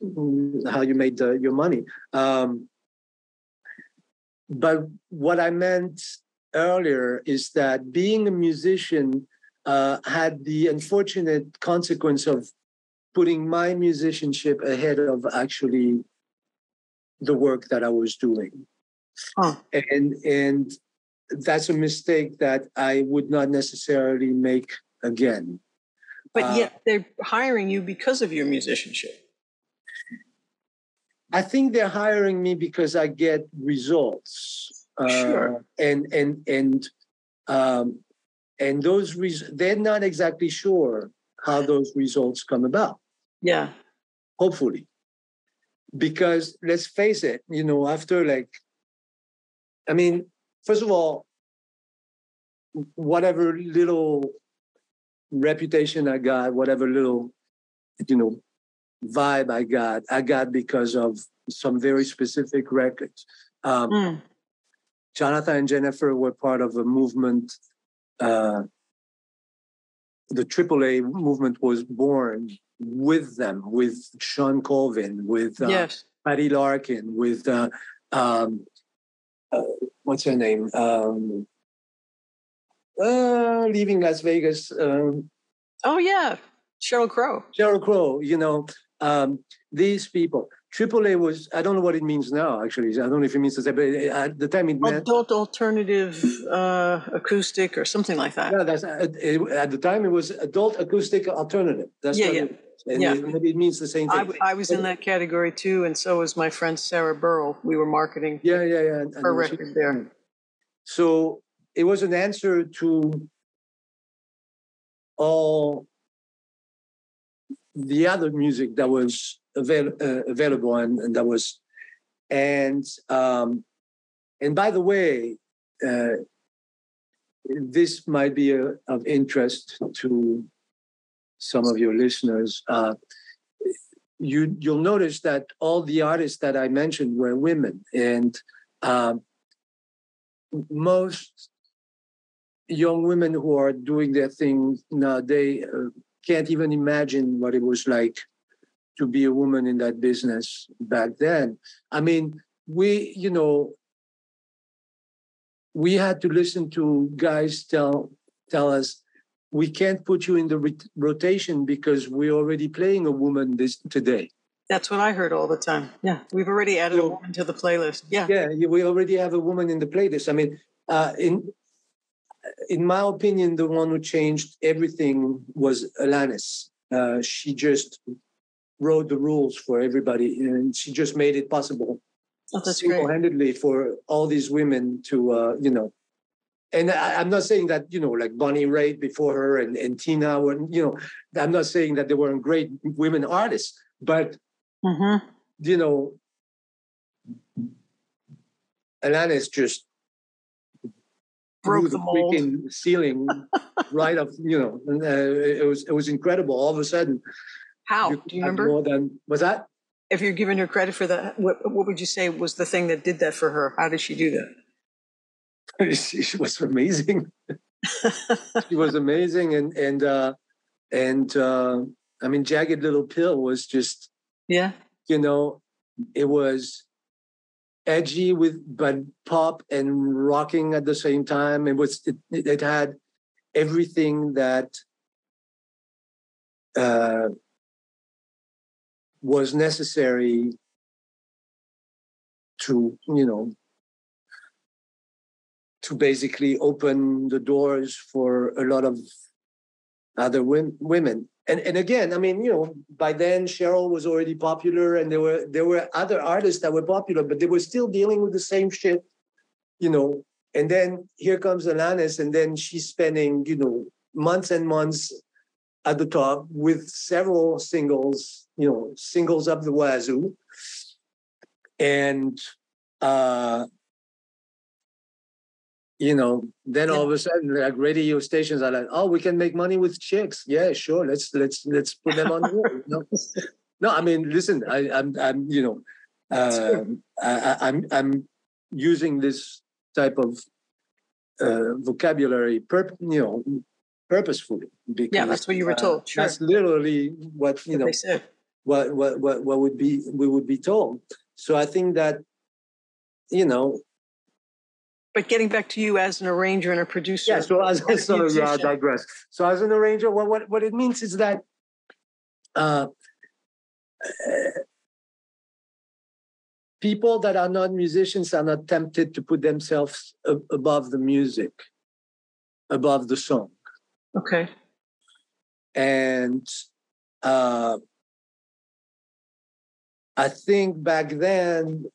how you made the, your money. Um, but what I meant earlier is that being a musician uh, had the unfortunate consequence of putting my musicianship ahead of actually the work that I was doing. Huh. And and that's a mistake that I would not necessarily make again. But Uh, yet they're hiring you because of your musicianship. I think they're hiring me because I get results. Sure. And and and um, and those res- they're not exactly sure how those results come about. Yeah. Hopefully, because let's face it, you know, after like, I mean, first of all, whatever little reputation I got, whatever little, you know, vibe I got, I got because of some very specific records. Um, Mm. Jonatha and Jennifer were part of a movement. Uh, the AAA movement was born with them, with Shawn Colvin, with uh, yes. Patty Larkin, with uh, um, uh, what's her name? Um, uh, leaving Las Vegas, um, Oh yeah. Sheryl Crow. Sheryl Crow. You know, um, these people. AAA was. I don't know what it means now. Actually, I don't know if it means to say, but at the time it meant. Adult alternative uh, acoustic or something like that. Yeah, that's uh, it, at the time it was adult acoustic alternative. That's Yeah, what yeah. It, and Yeah. maybe it means the same I, thing. w- I was in that category too, and so was my friend Sarah Burrell. We were marketing yeah, yeah, yeah. and- her and she- record there. So it was an answer to all the other music that was avail- uh, available and, and that was and um, and by the way uh, this might be a, of interest to some of your listeners uh, you you'll notice that all the artists that i mentioned were women and um, most young women who are doing their thing nowadays uh, can't even imagine what it was like to be a woman in that business back then. I mean, we, you know, we had to listen to guys tell tell us we can't put you in the rot- rotation because we're already playing a woman this today. That's what I heard all the time. Yeah, we've already added a woman to the playlist. Yeah, Yeah, we already have a woman in the playlist. I mean, uh, in in my opinion, the one who changed everything was Alanis. Uh, she just wrote the rules for everybody, and she just made it possible oh, single-handedly for all these women to, uh, you know, and I, am not saying that you know like Bonnie Raitt before her and, and Tina were you know I'm not saying that they weren't great women artists, but mm-hmm. you know, Alanis just broke the, the freaking ceiling *laughs* right up. You know, and, uh, it was it was incredible. All of a sudden, how do you remember? More than was that? If you're giving her credit for that, what, what would you say was the thing that did that for her? How did she do that? *laughs* she was amazing. *laughs* she was amazing, and and uh, and uh, I mean, Jagged Little Pill was just yeah. You know, it was edgy with but pop and rocking at the same time. It was it, it had everything that uh, was necessary to you know to basically open the doors for a lot of other women. And and again, I mean, you know, by then Sheryl was already popular, and there were there were other artists that were popular, but they were still dealing with the same shit, you know. And then here comes Alanis, and then she's spending, you know, months and months at the top with several singles, you know, singles up the wazoo. And uh you know, then all of a sudden, like radio stations are like, "Oh, we can make money with chicks." Yeah, sure. Let's let's let's put them on the. No, *laughs* no. I mean, listen, I, am I'm, I'm you know, uh, I, I'm I'm using this type of uh, vocabulary, perp, you know, purposefully. Because, yeah, that's what you were told. Uh, sure. That's literally what you know. What, what what what would be we would be told. So I think that you know but getting back to you as an arranger and a producer. Yeah, so as *laughs* yeah, I digress. So as an arranger, what what, what it means is that uh, people that are not musicians are not tempted to put themselves above the music, above the song. Okay. And uh, I think back then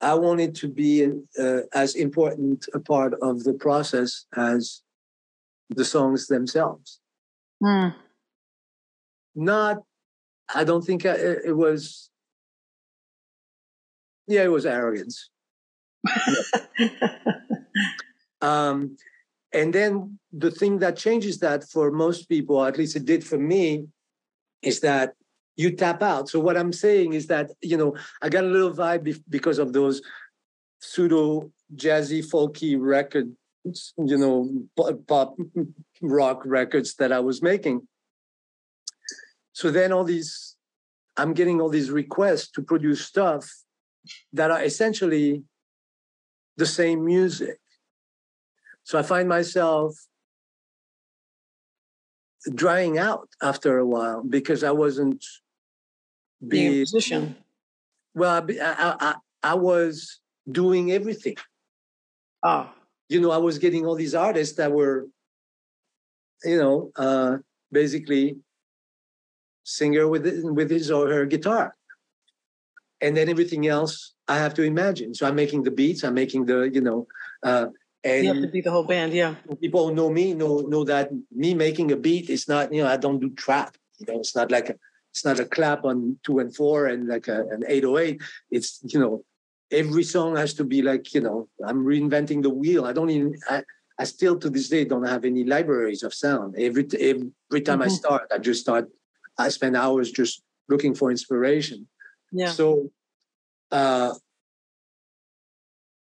I wanted to be uh, as important a part of the process as the songs themselves. Mm. Not, I don't think I, it was, yeah, it was arrogance. *laughs* um, and then the thing that changes that for most people, at least it did for me, is that you tap out. So what I'm saying is that you know I got a little vibe because of those pseudo jazzy folky records, you know, pop *laughs* rock records that I was making. So then all these, I'm getting all these requests to produce stuff that are essentially the same music. So I find myself drying out after a while because I wasn't being a musician? Well, I, I, I was doing everything. Ah. You know, I was getting all these artists that were, you know, uh, basically singer with with his or her guitar, and then everything else I have to imagine. So I'm making the beats. I'm making the you know. Uh, and you have to be the whole band, yeah. People who know me know know that me making a beat is not you know I don't do trap. You know, it's not like a, it's not a clap on two and four and like a, an 808. It's, you know, every song has to be like, you know, I'm reinventing the wheel. I don't even, I, I still to this day don't have any libraries of sound. Every, every time mm-hmm. I start, I just start, I spend hours just looking for inspiration. Yeah. So, uh,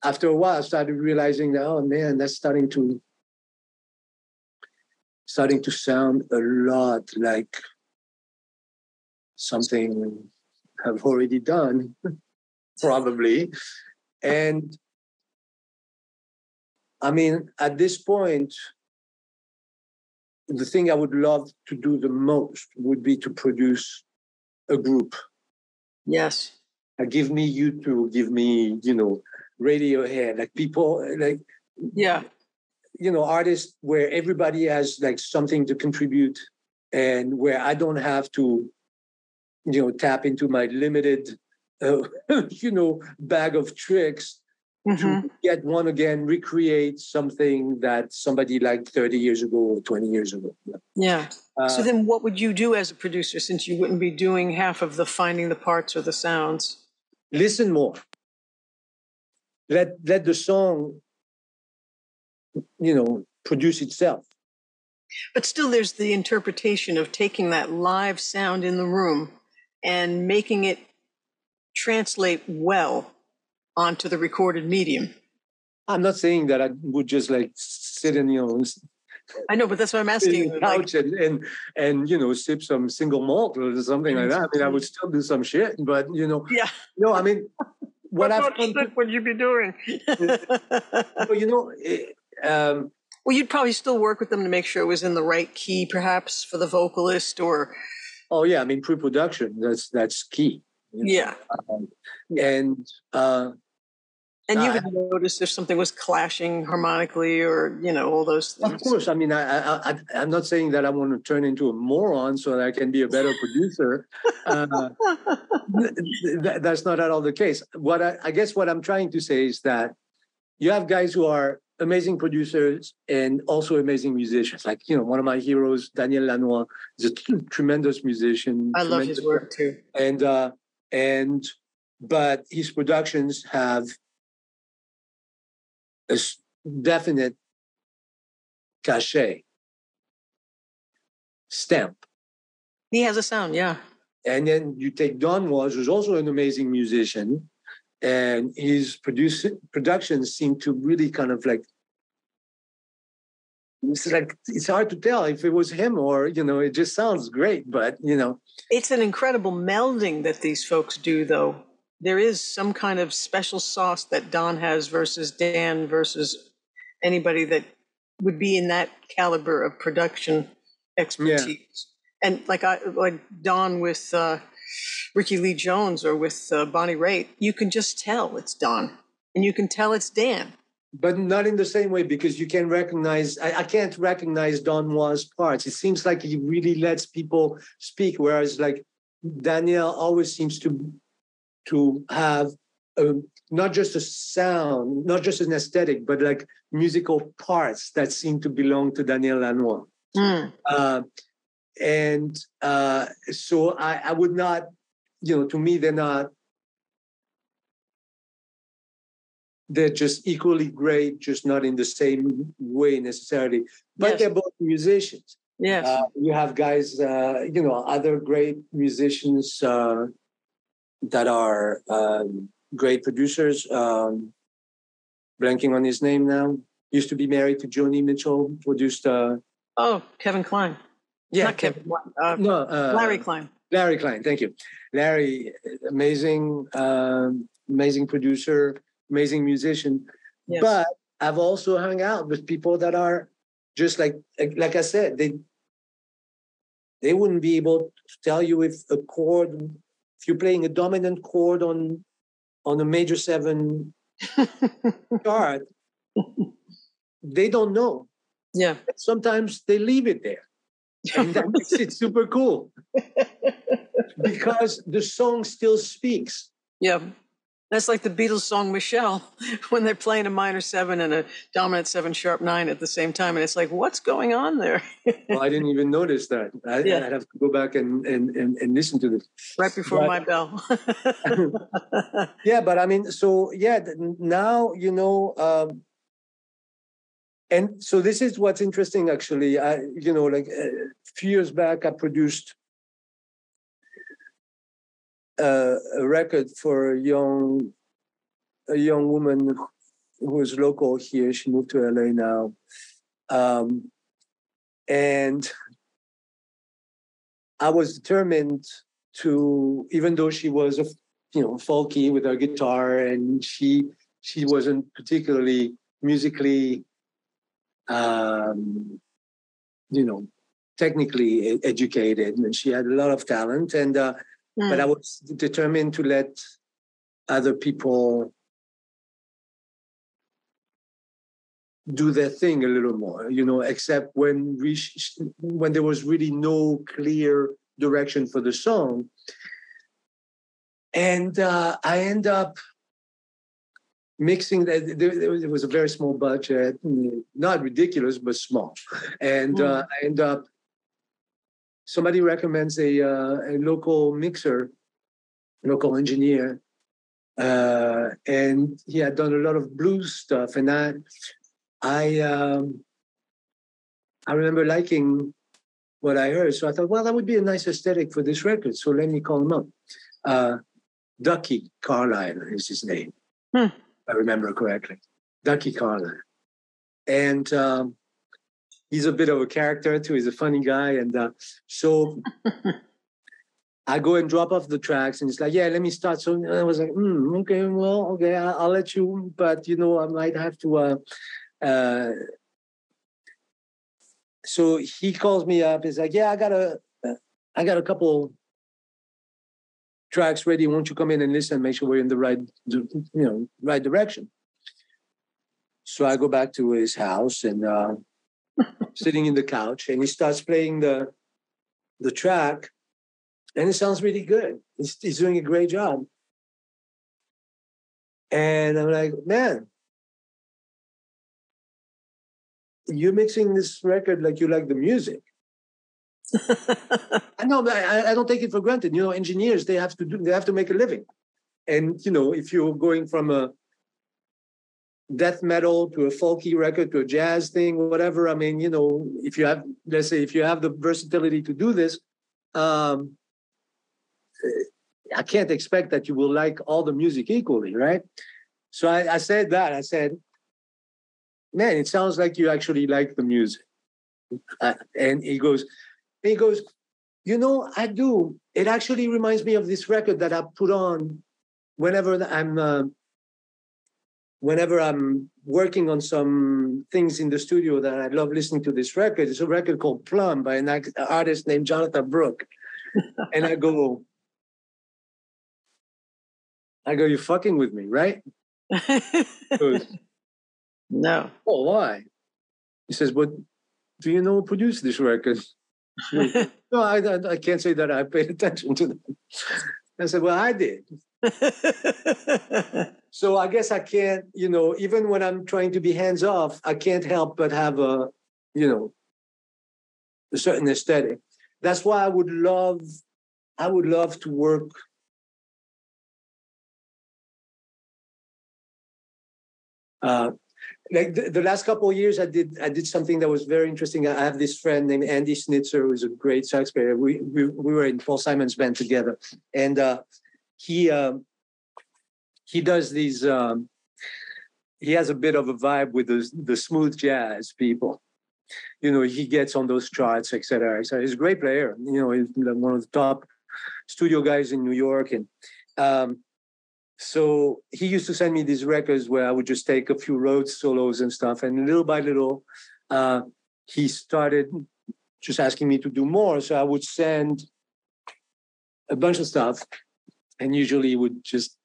after a while, I started realizing that, oh man, that's starting to starting to sound a lot like something I've already done, *laughs* probably. And I mean, at this point, the thing I would love to do the most would be to produce a group. Yes. Uh, give me U2, give me, you know, Radiohead, like people, like, yeah, you know, artists where everybody has like something to contribute and where I don't have to you know tap into my limited uh, *laughs* you know bag of tricks mm-hmm. to yet one again recreate something that somebody like 30 years ago or 20 years ago. Yeah. yeah. Uh, so then what would you do as a producer since you wouldn't be doing half of the finding the parts or the sounds? Listen more. Let let the song you know produce itself. But still there's the interpretation of taking that live sound in the room and making it translate well onto the recorded medium. I'm not saying that I would just like sit in, you know, I know, but that's what I'm asking. Couch like, and, and and you know, sip some single malt or something like that. I mean, I would still do some shit, but you know, yeah. No, I mean, what, what I've shit would you be doing? *laughs* well, you know, it, um, well, you'd probably still work with them to make sure it was in the right key, perhaps for the vocalist, or. Oh yeah, I mean pre-production. That's that's key. You know? Yeah. Um, and uh, and you uh, would notice if something was clashing harmonically, or you know all those things. Of course, I mean, I, I, I am not saying that I want to turn into a moron so that I can be a better producer. Uh, th- that's not at all the case. What I, I guess what I'm trying to say is that you have guys who are amazing producers and also amazing musicians. Like, you know, one of my heroes, Daniel Lanois, is a t- tremendous musician. I love his work too. And uh, and but his productions have a definite cachet stamp. He has a sound, yeah. And then you take Don Was, who's also an amazing musician, and his produce, productions seem to really kind of like it's like it's hard to tell if it was him or you know it just sounds great but you know. It's an incredible melding that these folks do though. There is some kind of special sauce that don has versus dan versus anybody that would be in that caliber of production expertise. Yeah. and like i like don with uh Rickie Lee Jones or with uh, Bonnie Raitt, you can just tell it's Don and you can tell it's Dan. But not in the same way because you can recognize, I, I can't recognize Don Was's parts. It seems like he really lets people speak, whereas like Daniel always seems to to have a, not just a sound, not just an aesthetic, but like musical parts that seem to belong to Daniel Lanois. Mm. Uh, and uh, so I, I would not, you know, to me, they're not, they're just equally great, just not in the same way necessarily. But yes. they're both musicians. Yes. Uh, you have guys, uh, you know, other great musicians uh, that are um, great producers. Um, blanking on his name now. Used to be married to Joni Mitchell, produced. Uh, oh, Kevin Kline. Yeah, Kevin. Uh, no, uh, Larry Klein. Larry Klein. Thank you, Larry. Amazing, um, amazing producer, amazing musician. Yes. But I've also hung out with people that are just like like I said, they they wouldn't be able to tell you if a chord, if you're playing a dominant chord on on a major seven *laughs* chart, they don't know. Yeah. Sometimes they leave it there and that makes it super cool *laughs* because the song still speaks. Yeah. That's like the Beatles song Michelle *laughs* when they're playing a minor seven and a dominant seven sharp nine at the same time. And it's like, what's going on there? *laughs* well, I didn't even notice that. I, yeah. I'd have to go back and, and, and, and listen to this. Right before but, my bell. yeah, but I mean, so yeah, now, you know, um, and so this is what's interesting actually. I you know like a few years back i produced uh, a record for a young a young woman who is local here. She moved to la now. Um, and i was determined to even though she was a you know folky with her guitar and she she wasn't particularly musically um, you know, technically educated, and she had a lot of talent. And uh, mm. but I was determined to let other people do their thing a little more, you know, except when we when there was really no clear direction for the song. And uh, I end up mixing that there was a very small budget not ridiculous but small. And uh, i end up somebody recommends a, uh, a local mixer local engineer uh, and he had done a lot of blues stuff. And i i um, i remember liking what i heard. So i thought well that would be a nice aesthetic for this record. So let me call him up. Uh, ducky carlisle is his name. Hmm. I remember correctly. Ducky Carlisle. And um, he's a bit of a character too. He's a funny guy. And uh, so *laughs* I go and drop off the tracks and he's like, yeah, let me start. So I was like, mm, okay, well, okay, I'll, I'll, let you, but you know, I might have to. Uh, uh, so he calls me up. He's like, yeah, I got a, I got a couple tracks ready. Won't you come in and listen? Make sure we're in the right, you know, right direction. So I go back to his house and uh, *laughs* sitting in the couch, and he starts playing the the track, and it sounds really good. He's, he's doing a great job. And I'm like, man, you're mixing this record like you like the music. *laughs* I know, I, I don't take it for granted. You know, engineers they have to do they have to make a living, and you know, if you're going from a death metal to a folky record to a jazz thing, whatever. I mean, you know, if you have, let's say, if you have the versatility to do this, um, I can't expect that you will like all the music equally, right? So I, I said that. I said, man, it sounds like you actually like the music. Uh, and he goes, and he goes, You know, I do. It actually reminds me of this record that I put on whenever I'm. Uh, whenever I'm working on some things in the studio that I love listening to this record, it's a record called Plumb by an artist named Jonatha Brooke. *laughs* and I go, I go, you're fucking with me, right? goes, *laughs* no. Oh, why? He says, but do you know who produced this record? *laughs* no, I, I can't say that I paid attention to them. I said, well, I did. *laughs* so I guess I can't, you know, even when I'm trying to be hands off, I can't help but have a, you know, a certain aesthetic. That's why I would love, I would love to work uh, like the, the, last couple of years, I did I did something that was very interesting. I have this friend named Andy Snitzer, who's a great sax player. We we, we were in Paul Simon's band together, and uh, he um, he does these. Um, he has a bit of a vibe with the the smooth jazz people. You know, he gets on those charts, etc. So he's a great player. You know, he's one of the top studio guys in New York, and um, so he used to send me these records where I would just take a few Rhodes solos and stuff, and little by little, uh, he started just asking me to do more. So I would send a bunch of stuff, and usually would just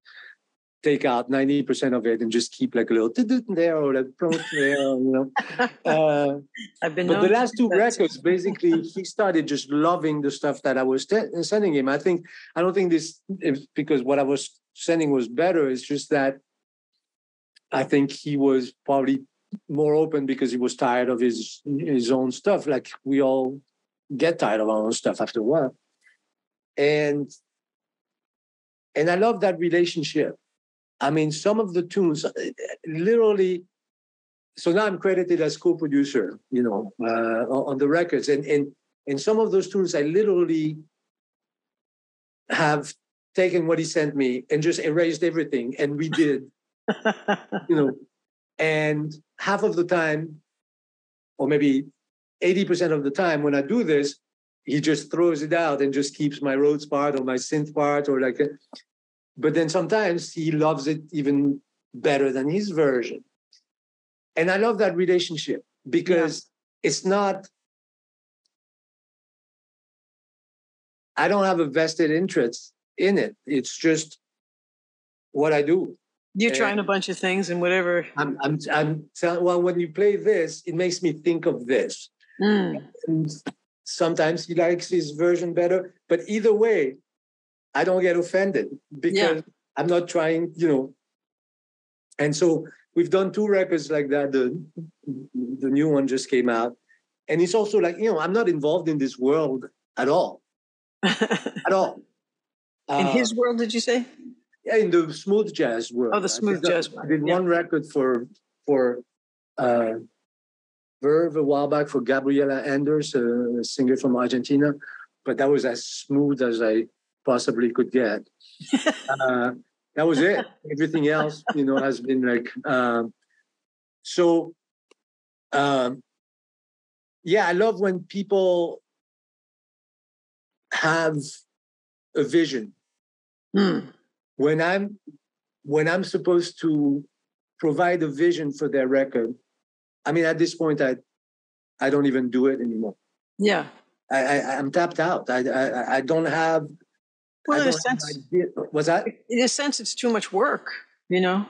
take out 90% of it and just keep like a little there or like there, you know. *laughs* Uh, I've been but the last two records, basically, he started just loving the stuff that I was t- sending him. I think, I don't think this, is because what I was sending was better. It's just that I think he was probably more open because he was tired of his his own stuff. Like we all get tired of our own stuff after a while. And and I love that relationship. I mean, some of the tunes literally. So now I'm credited as co-producer, you know, uh, on the records, and and and some of those tunes I literally have taken what he sent me and just erased everything and we did *laughs* you know and half of the time or maybe 80% of the time when i do this he just throws it out and just keeps my Rhodes part or my synth part or like a, but then sometimes he loves it even better than his version and i love that relationship because yeah. it's not i don't have a vested interest in it. It's just what I do. You're and trying a bunch of things and whatever. I'm, I'm, I'm telling, well, when you play this, it makes me think of this. Mm. And sometimes he likes his version better, but either way, I don't get offended because yeah. I'm not trying, you know, and so we've done two records like that. The the new one just came out, and it's also like you know I'm not involved in this world at all, *laughs* at all. In uh, his world, did you say? Yeah, in the smooth jazz world. Oh, the smooth jazz. I did yeah. one record for for uh, Verve a while back for Gabriela Anders, a singer from Argentina, but that was as smooth as I possibly could get. *laughs* uh, that was it. Everything else, you know, has been like um, so. Um, yeah, I love when people have a vision. Mm. When I'm when I'm supposed to provide a vision for their record, I mean, at this point, I I don't even do it anymore. Yeah, I, I am tapped out. I, I I don't have. Well, in a sense, was that in a sense it's too much work, you know.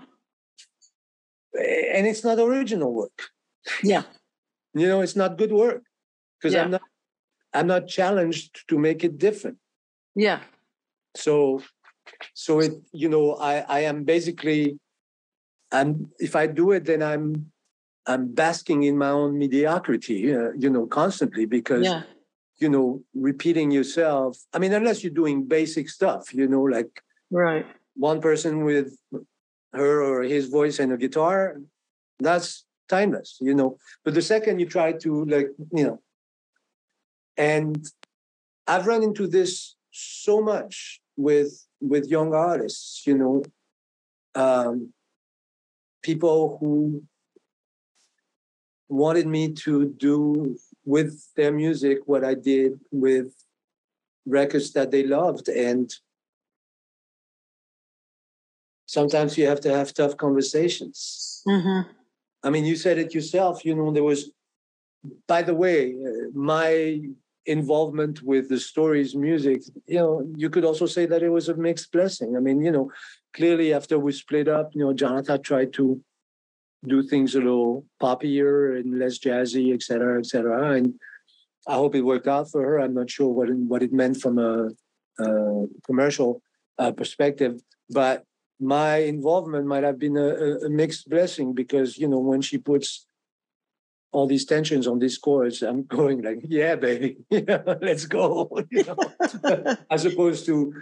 And it's not original work. Yeah. you know, it's not good work because yeah. I'm not I'm not challenged to make it different. Yeah. So, so it you know I I am basically, I'm if I do it then I'm I'm basking in my own mediocrity, uh, you know, constantly because, yeah. you know, repeating yourself. I mean, unless you're doing basic stuff, you know, like right one person with her or his voice and a guitar, that's timeless, you know. But the second you try to like, you know, and I've run into this so much with with young artists, you know, um, people who wanted me to do with their music what I did with records that they loved. And sometimes you have to have tough conversations. Mm-hmm. I mean, you said it yourself, you know, there was, by the way, uh, my involvement with the stories music you know you could also say that it was a mixed blessing i mean you know clearly after we split up you know Jonatha tried to do things a little poppier and less jazzy, et cetera, et cetera. And I hope it worked out for her. I'm not sure what it, what it meant from a, a commercial uh, perspective, but my involvement might have been a, a, mixed blessing because you know when she puts all these tensions on these chords, I'm *laughs* going like, yeah, baby, *laughs* let's go. You know? *laughs* As opposed to,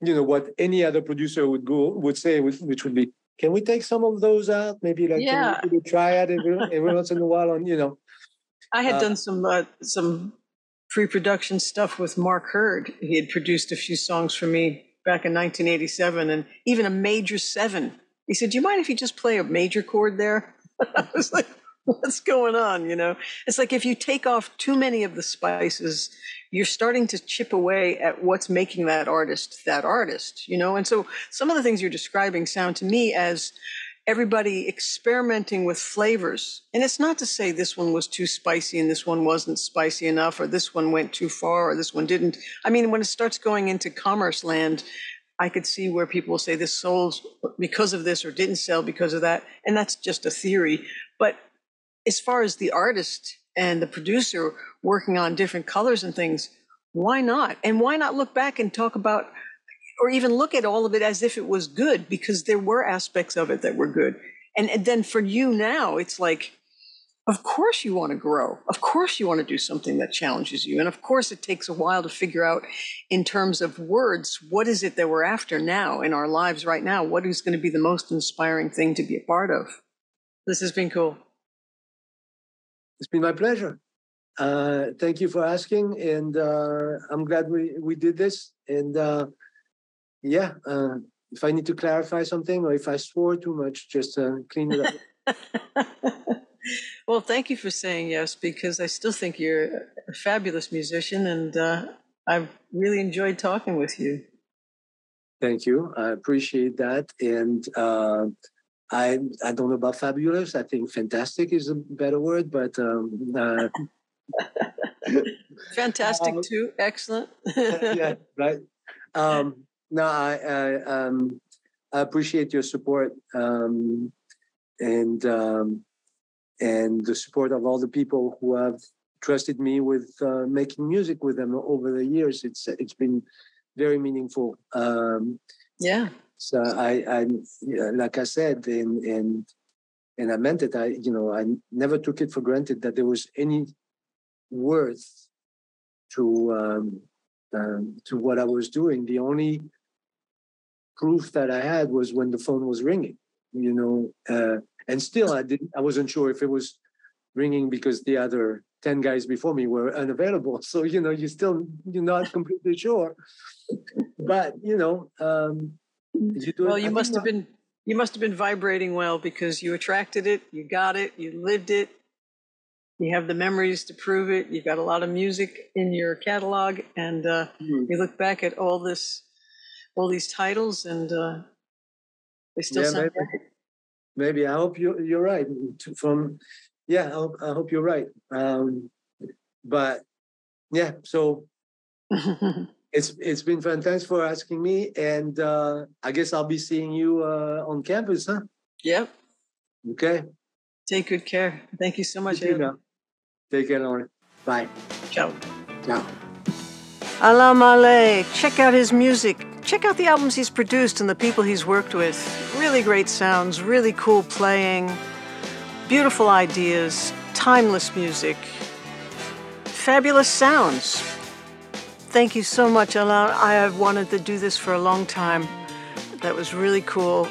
you know, what any other producer would go would say, which, which would be, can we take some of those out? Maybe like yeah. can we try it every, every once in a while on, you know. I had uh, done some uh, some pre-production stuff with Mark Hurd. He had produced a few songs for me back in 1987 and even a major seven. He said, Do you mind if you just play a major chord there? I was like, What's going on? You know, it's like if you take off too many of the spices, you're starting to chip away at what's making that artist that artist, you know? And so some of the things you're describing sound to me as everybody experimenting with flavors. And it's not to say this one was too spicy and this one wasn't spicy enough, or this one went too far, or this one didn't. I mean, when it starts going into commerce land, I could see where people will say this sold because of this or didn't sell because of that. And that's just a theory. But as far as the artist and the producer working on different colors and things, why not? And why not look back and talk about, or even look at all of it as if it was good, because there were aspects of it that were good. And, and then for you now, it's like, of course you want to grow. Of course you want to do something that challenges you. And of course it takes a while to figure out in terms of words, what is it that we're after now in our lives right now? What is going to be the most inspiring thing to be a part of? This has been cool. It's been my pleasure. Uh, thank you for asking, and uh, I'm glad we we did this. And uh, yeah, uh, if I need to clarify something or if I swore too much, just uh, clean it up. *laughs* *laughs* well, thank you for saying yes because I still think you're a fabulous musician, and uh, I've really enjoyed talking with you. Thank you. I appreciate that, and I I don't know about fabulous. I think fantastic is a better word, but um, uh, *laughs* fantastic um, too. Excellent. *laughs* yeah, right. Um, no, I, I, um, I appreciate your support um, and um, and the support of all the people who have trusted me with uh, making music with them over the years. It's it's been very meaningful. Um, yeah So I, I, like I said, in in and I meant it. I, you know, I never took it for granted that there was any worth to um, um, to what I was doing. The only proof that I had was when the phone was ringing, you know, uh, and still I didn't. I wasn't sure if it was ringing because the other 10 guys before me were unavailable *laughs* so you know you still you're not completely sure but you know um you do well you must have been you must have been vibrating well because you attracted it you got it you lived it. You have the memories to prove it. You've got a lot of music in your catalog and uh, mm-hmm. you look back at all this all these titles and uh, they still yeah, sound maybe, maybe. I hope you, you're right. From yeah, I hope, I hope you're right. Um, but yeah, so *laughs* it's it's been fun. Thanks for asking me, and uh, I guess I'll be seeing you uh, on campus, huh? Yep. Okay. Take good care. Thank you so much. You Take care, Lauren. Bye. Ciao. Ciao. Alain Mallet. Check out his music. Check out the albums he's produced and the people he's worked with. Really great sounds, really cool playing. Beautiful ideas, timeless music, fabulous sounds. Thank you so much, Alain. I have wanted to do this for a long time. That was really cool.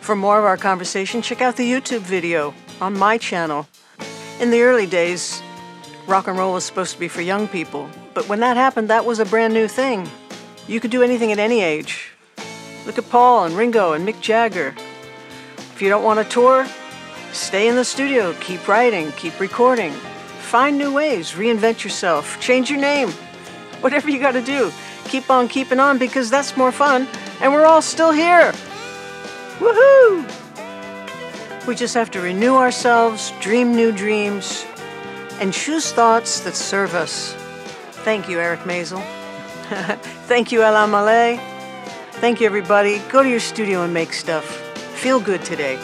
For more of our conversation, check out the YouTube video on my channel. In the early days, rock and roll was supposed to be for young people, but when that happened, that was a brand new thing. You could do anything at any age. Look at Paul and Ringo and Mick Jagger. If you don't want to tour, Stay in the studio, keep writing, keep recording. Find new ways, reinvent yourself, change your name. *laughs* Whatever you got to do, keep on keeping on because that's more fun and we're all still here. Woohoo! We just have to renew ourselves, dream new dreams, and choose thoughts that serve us. Thank you, Eric Maisel. *laughs* Thank you, Alain Mallet. Thank you, everybody. Go to your studio and make stuff. Feel good today.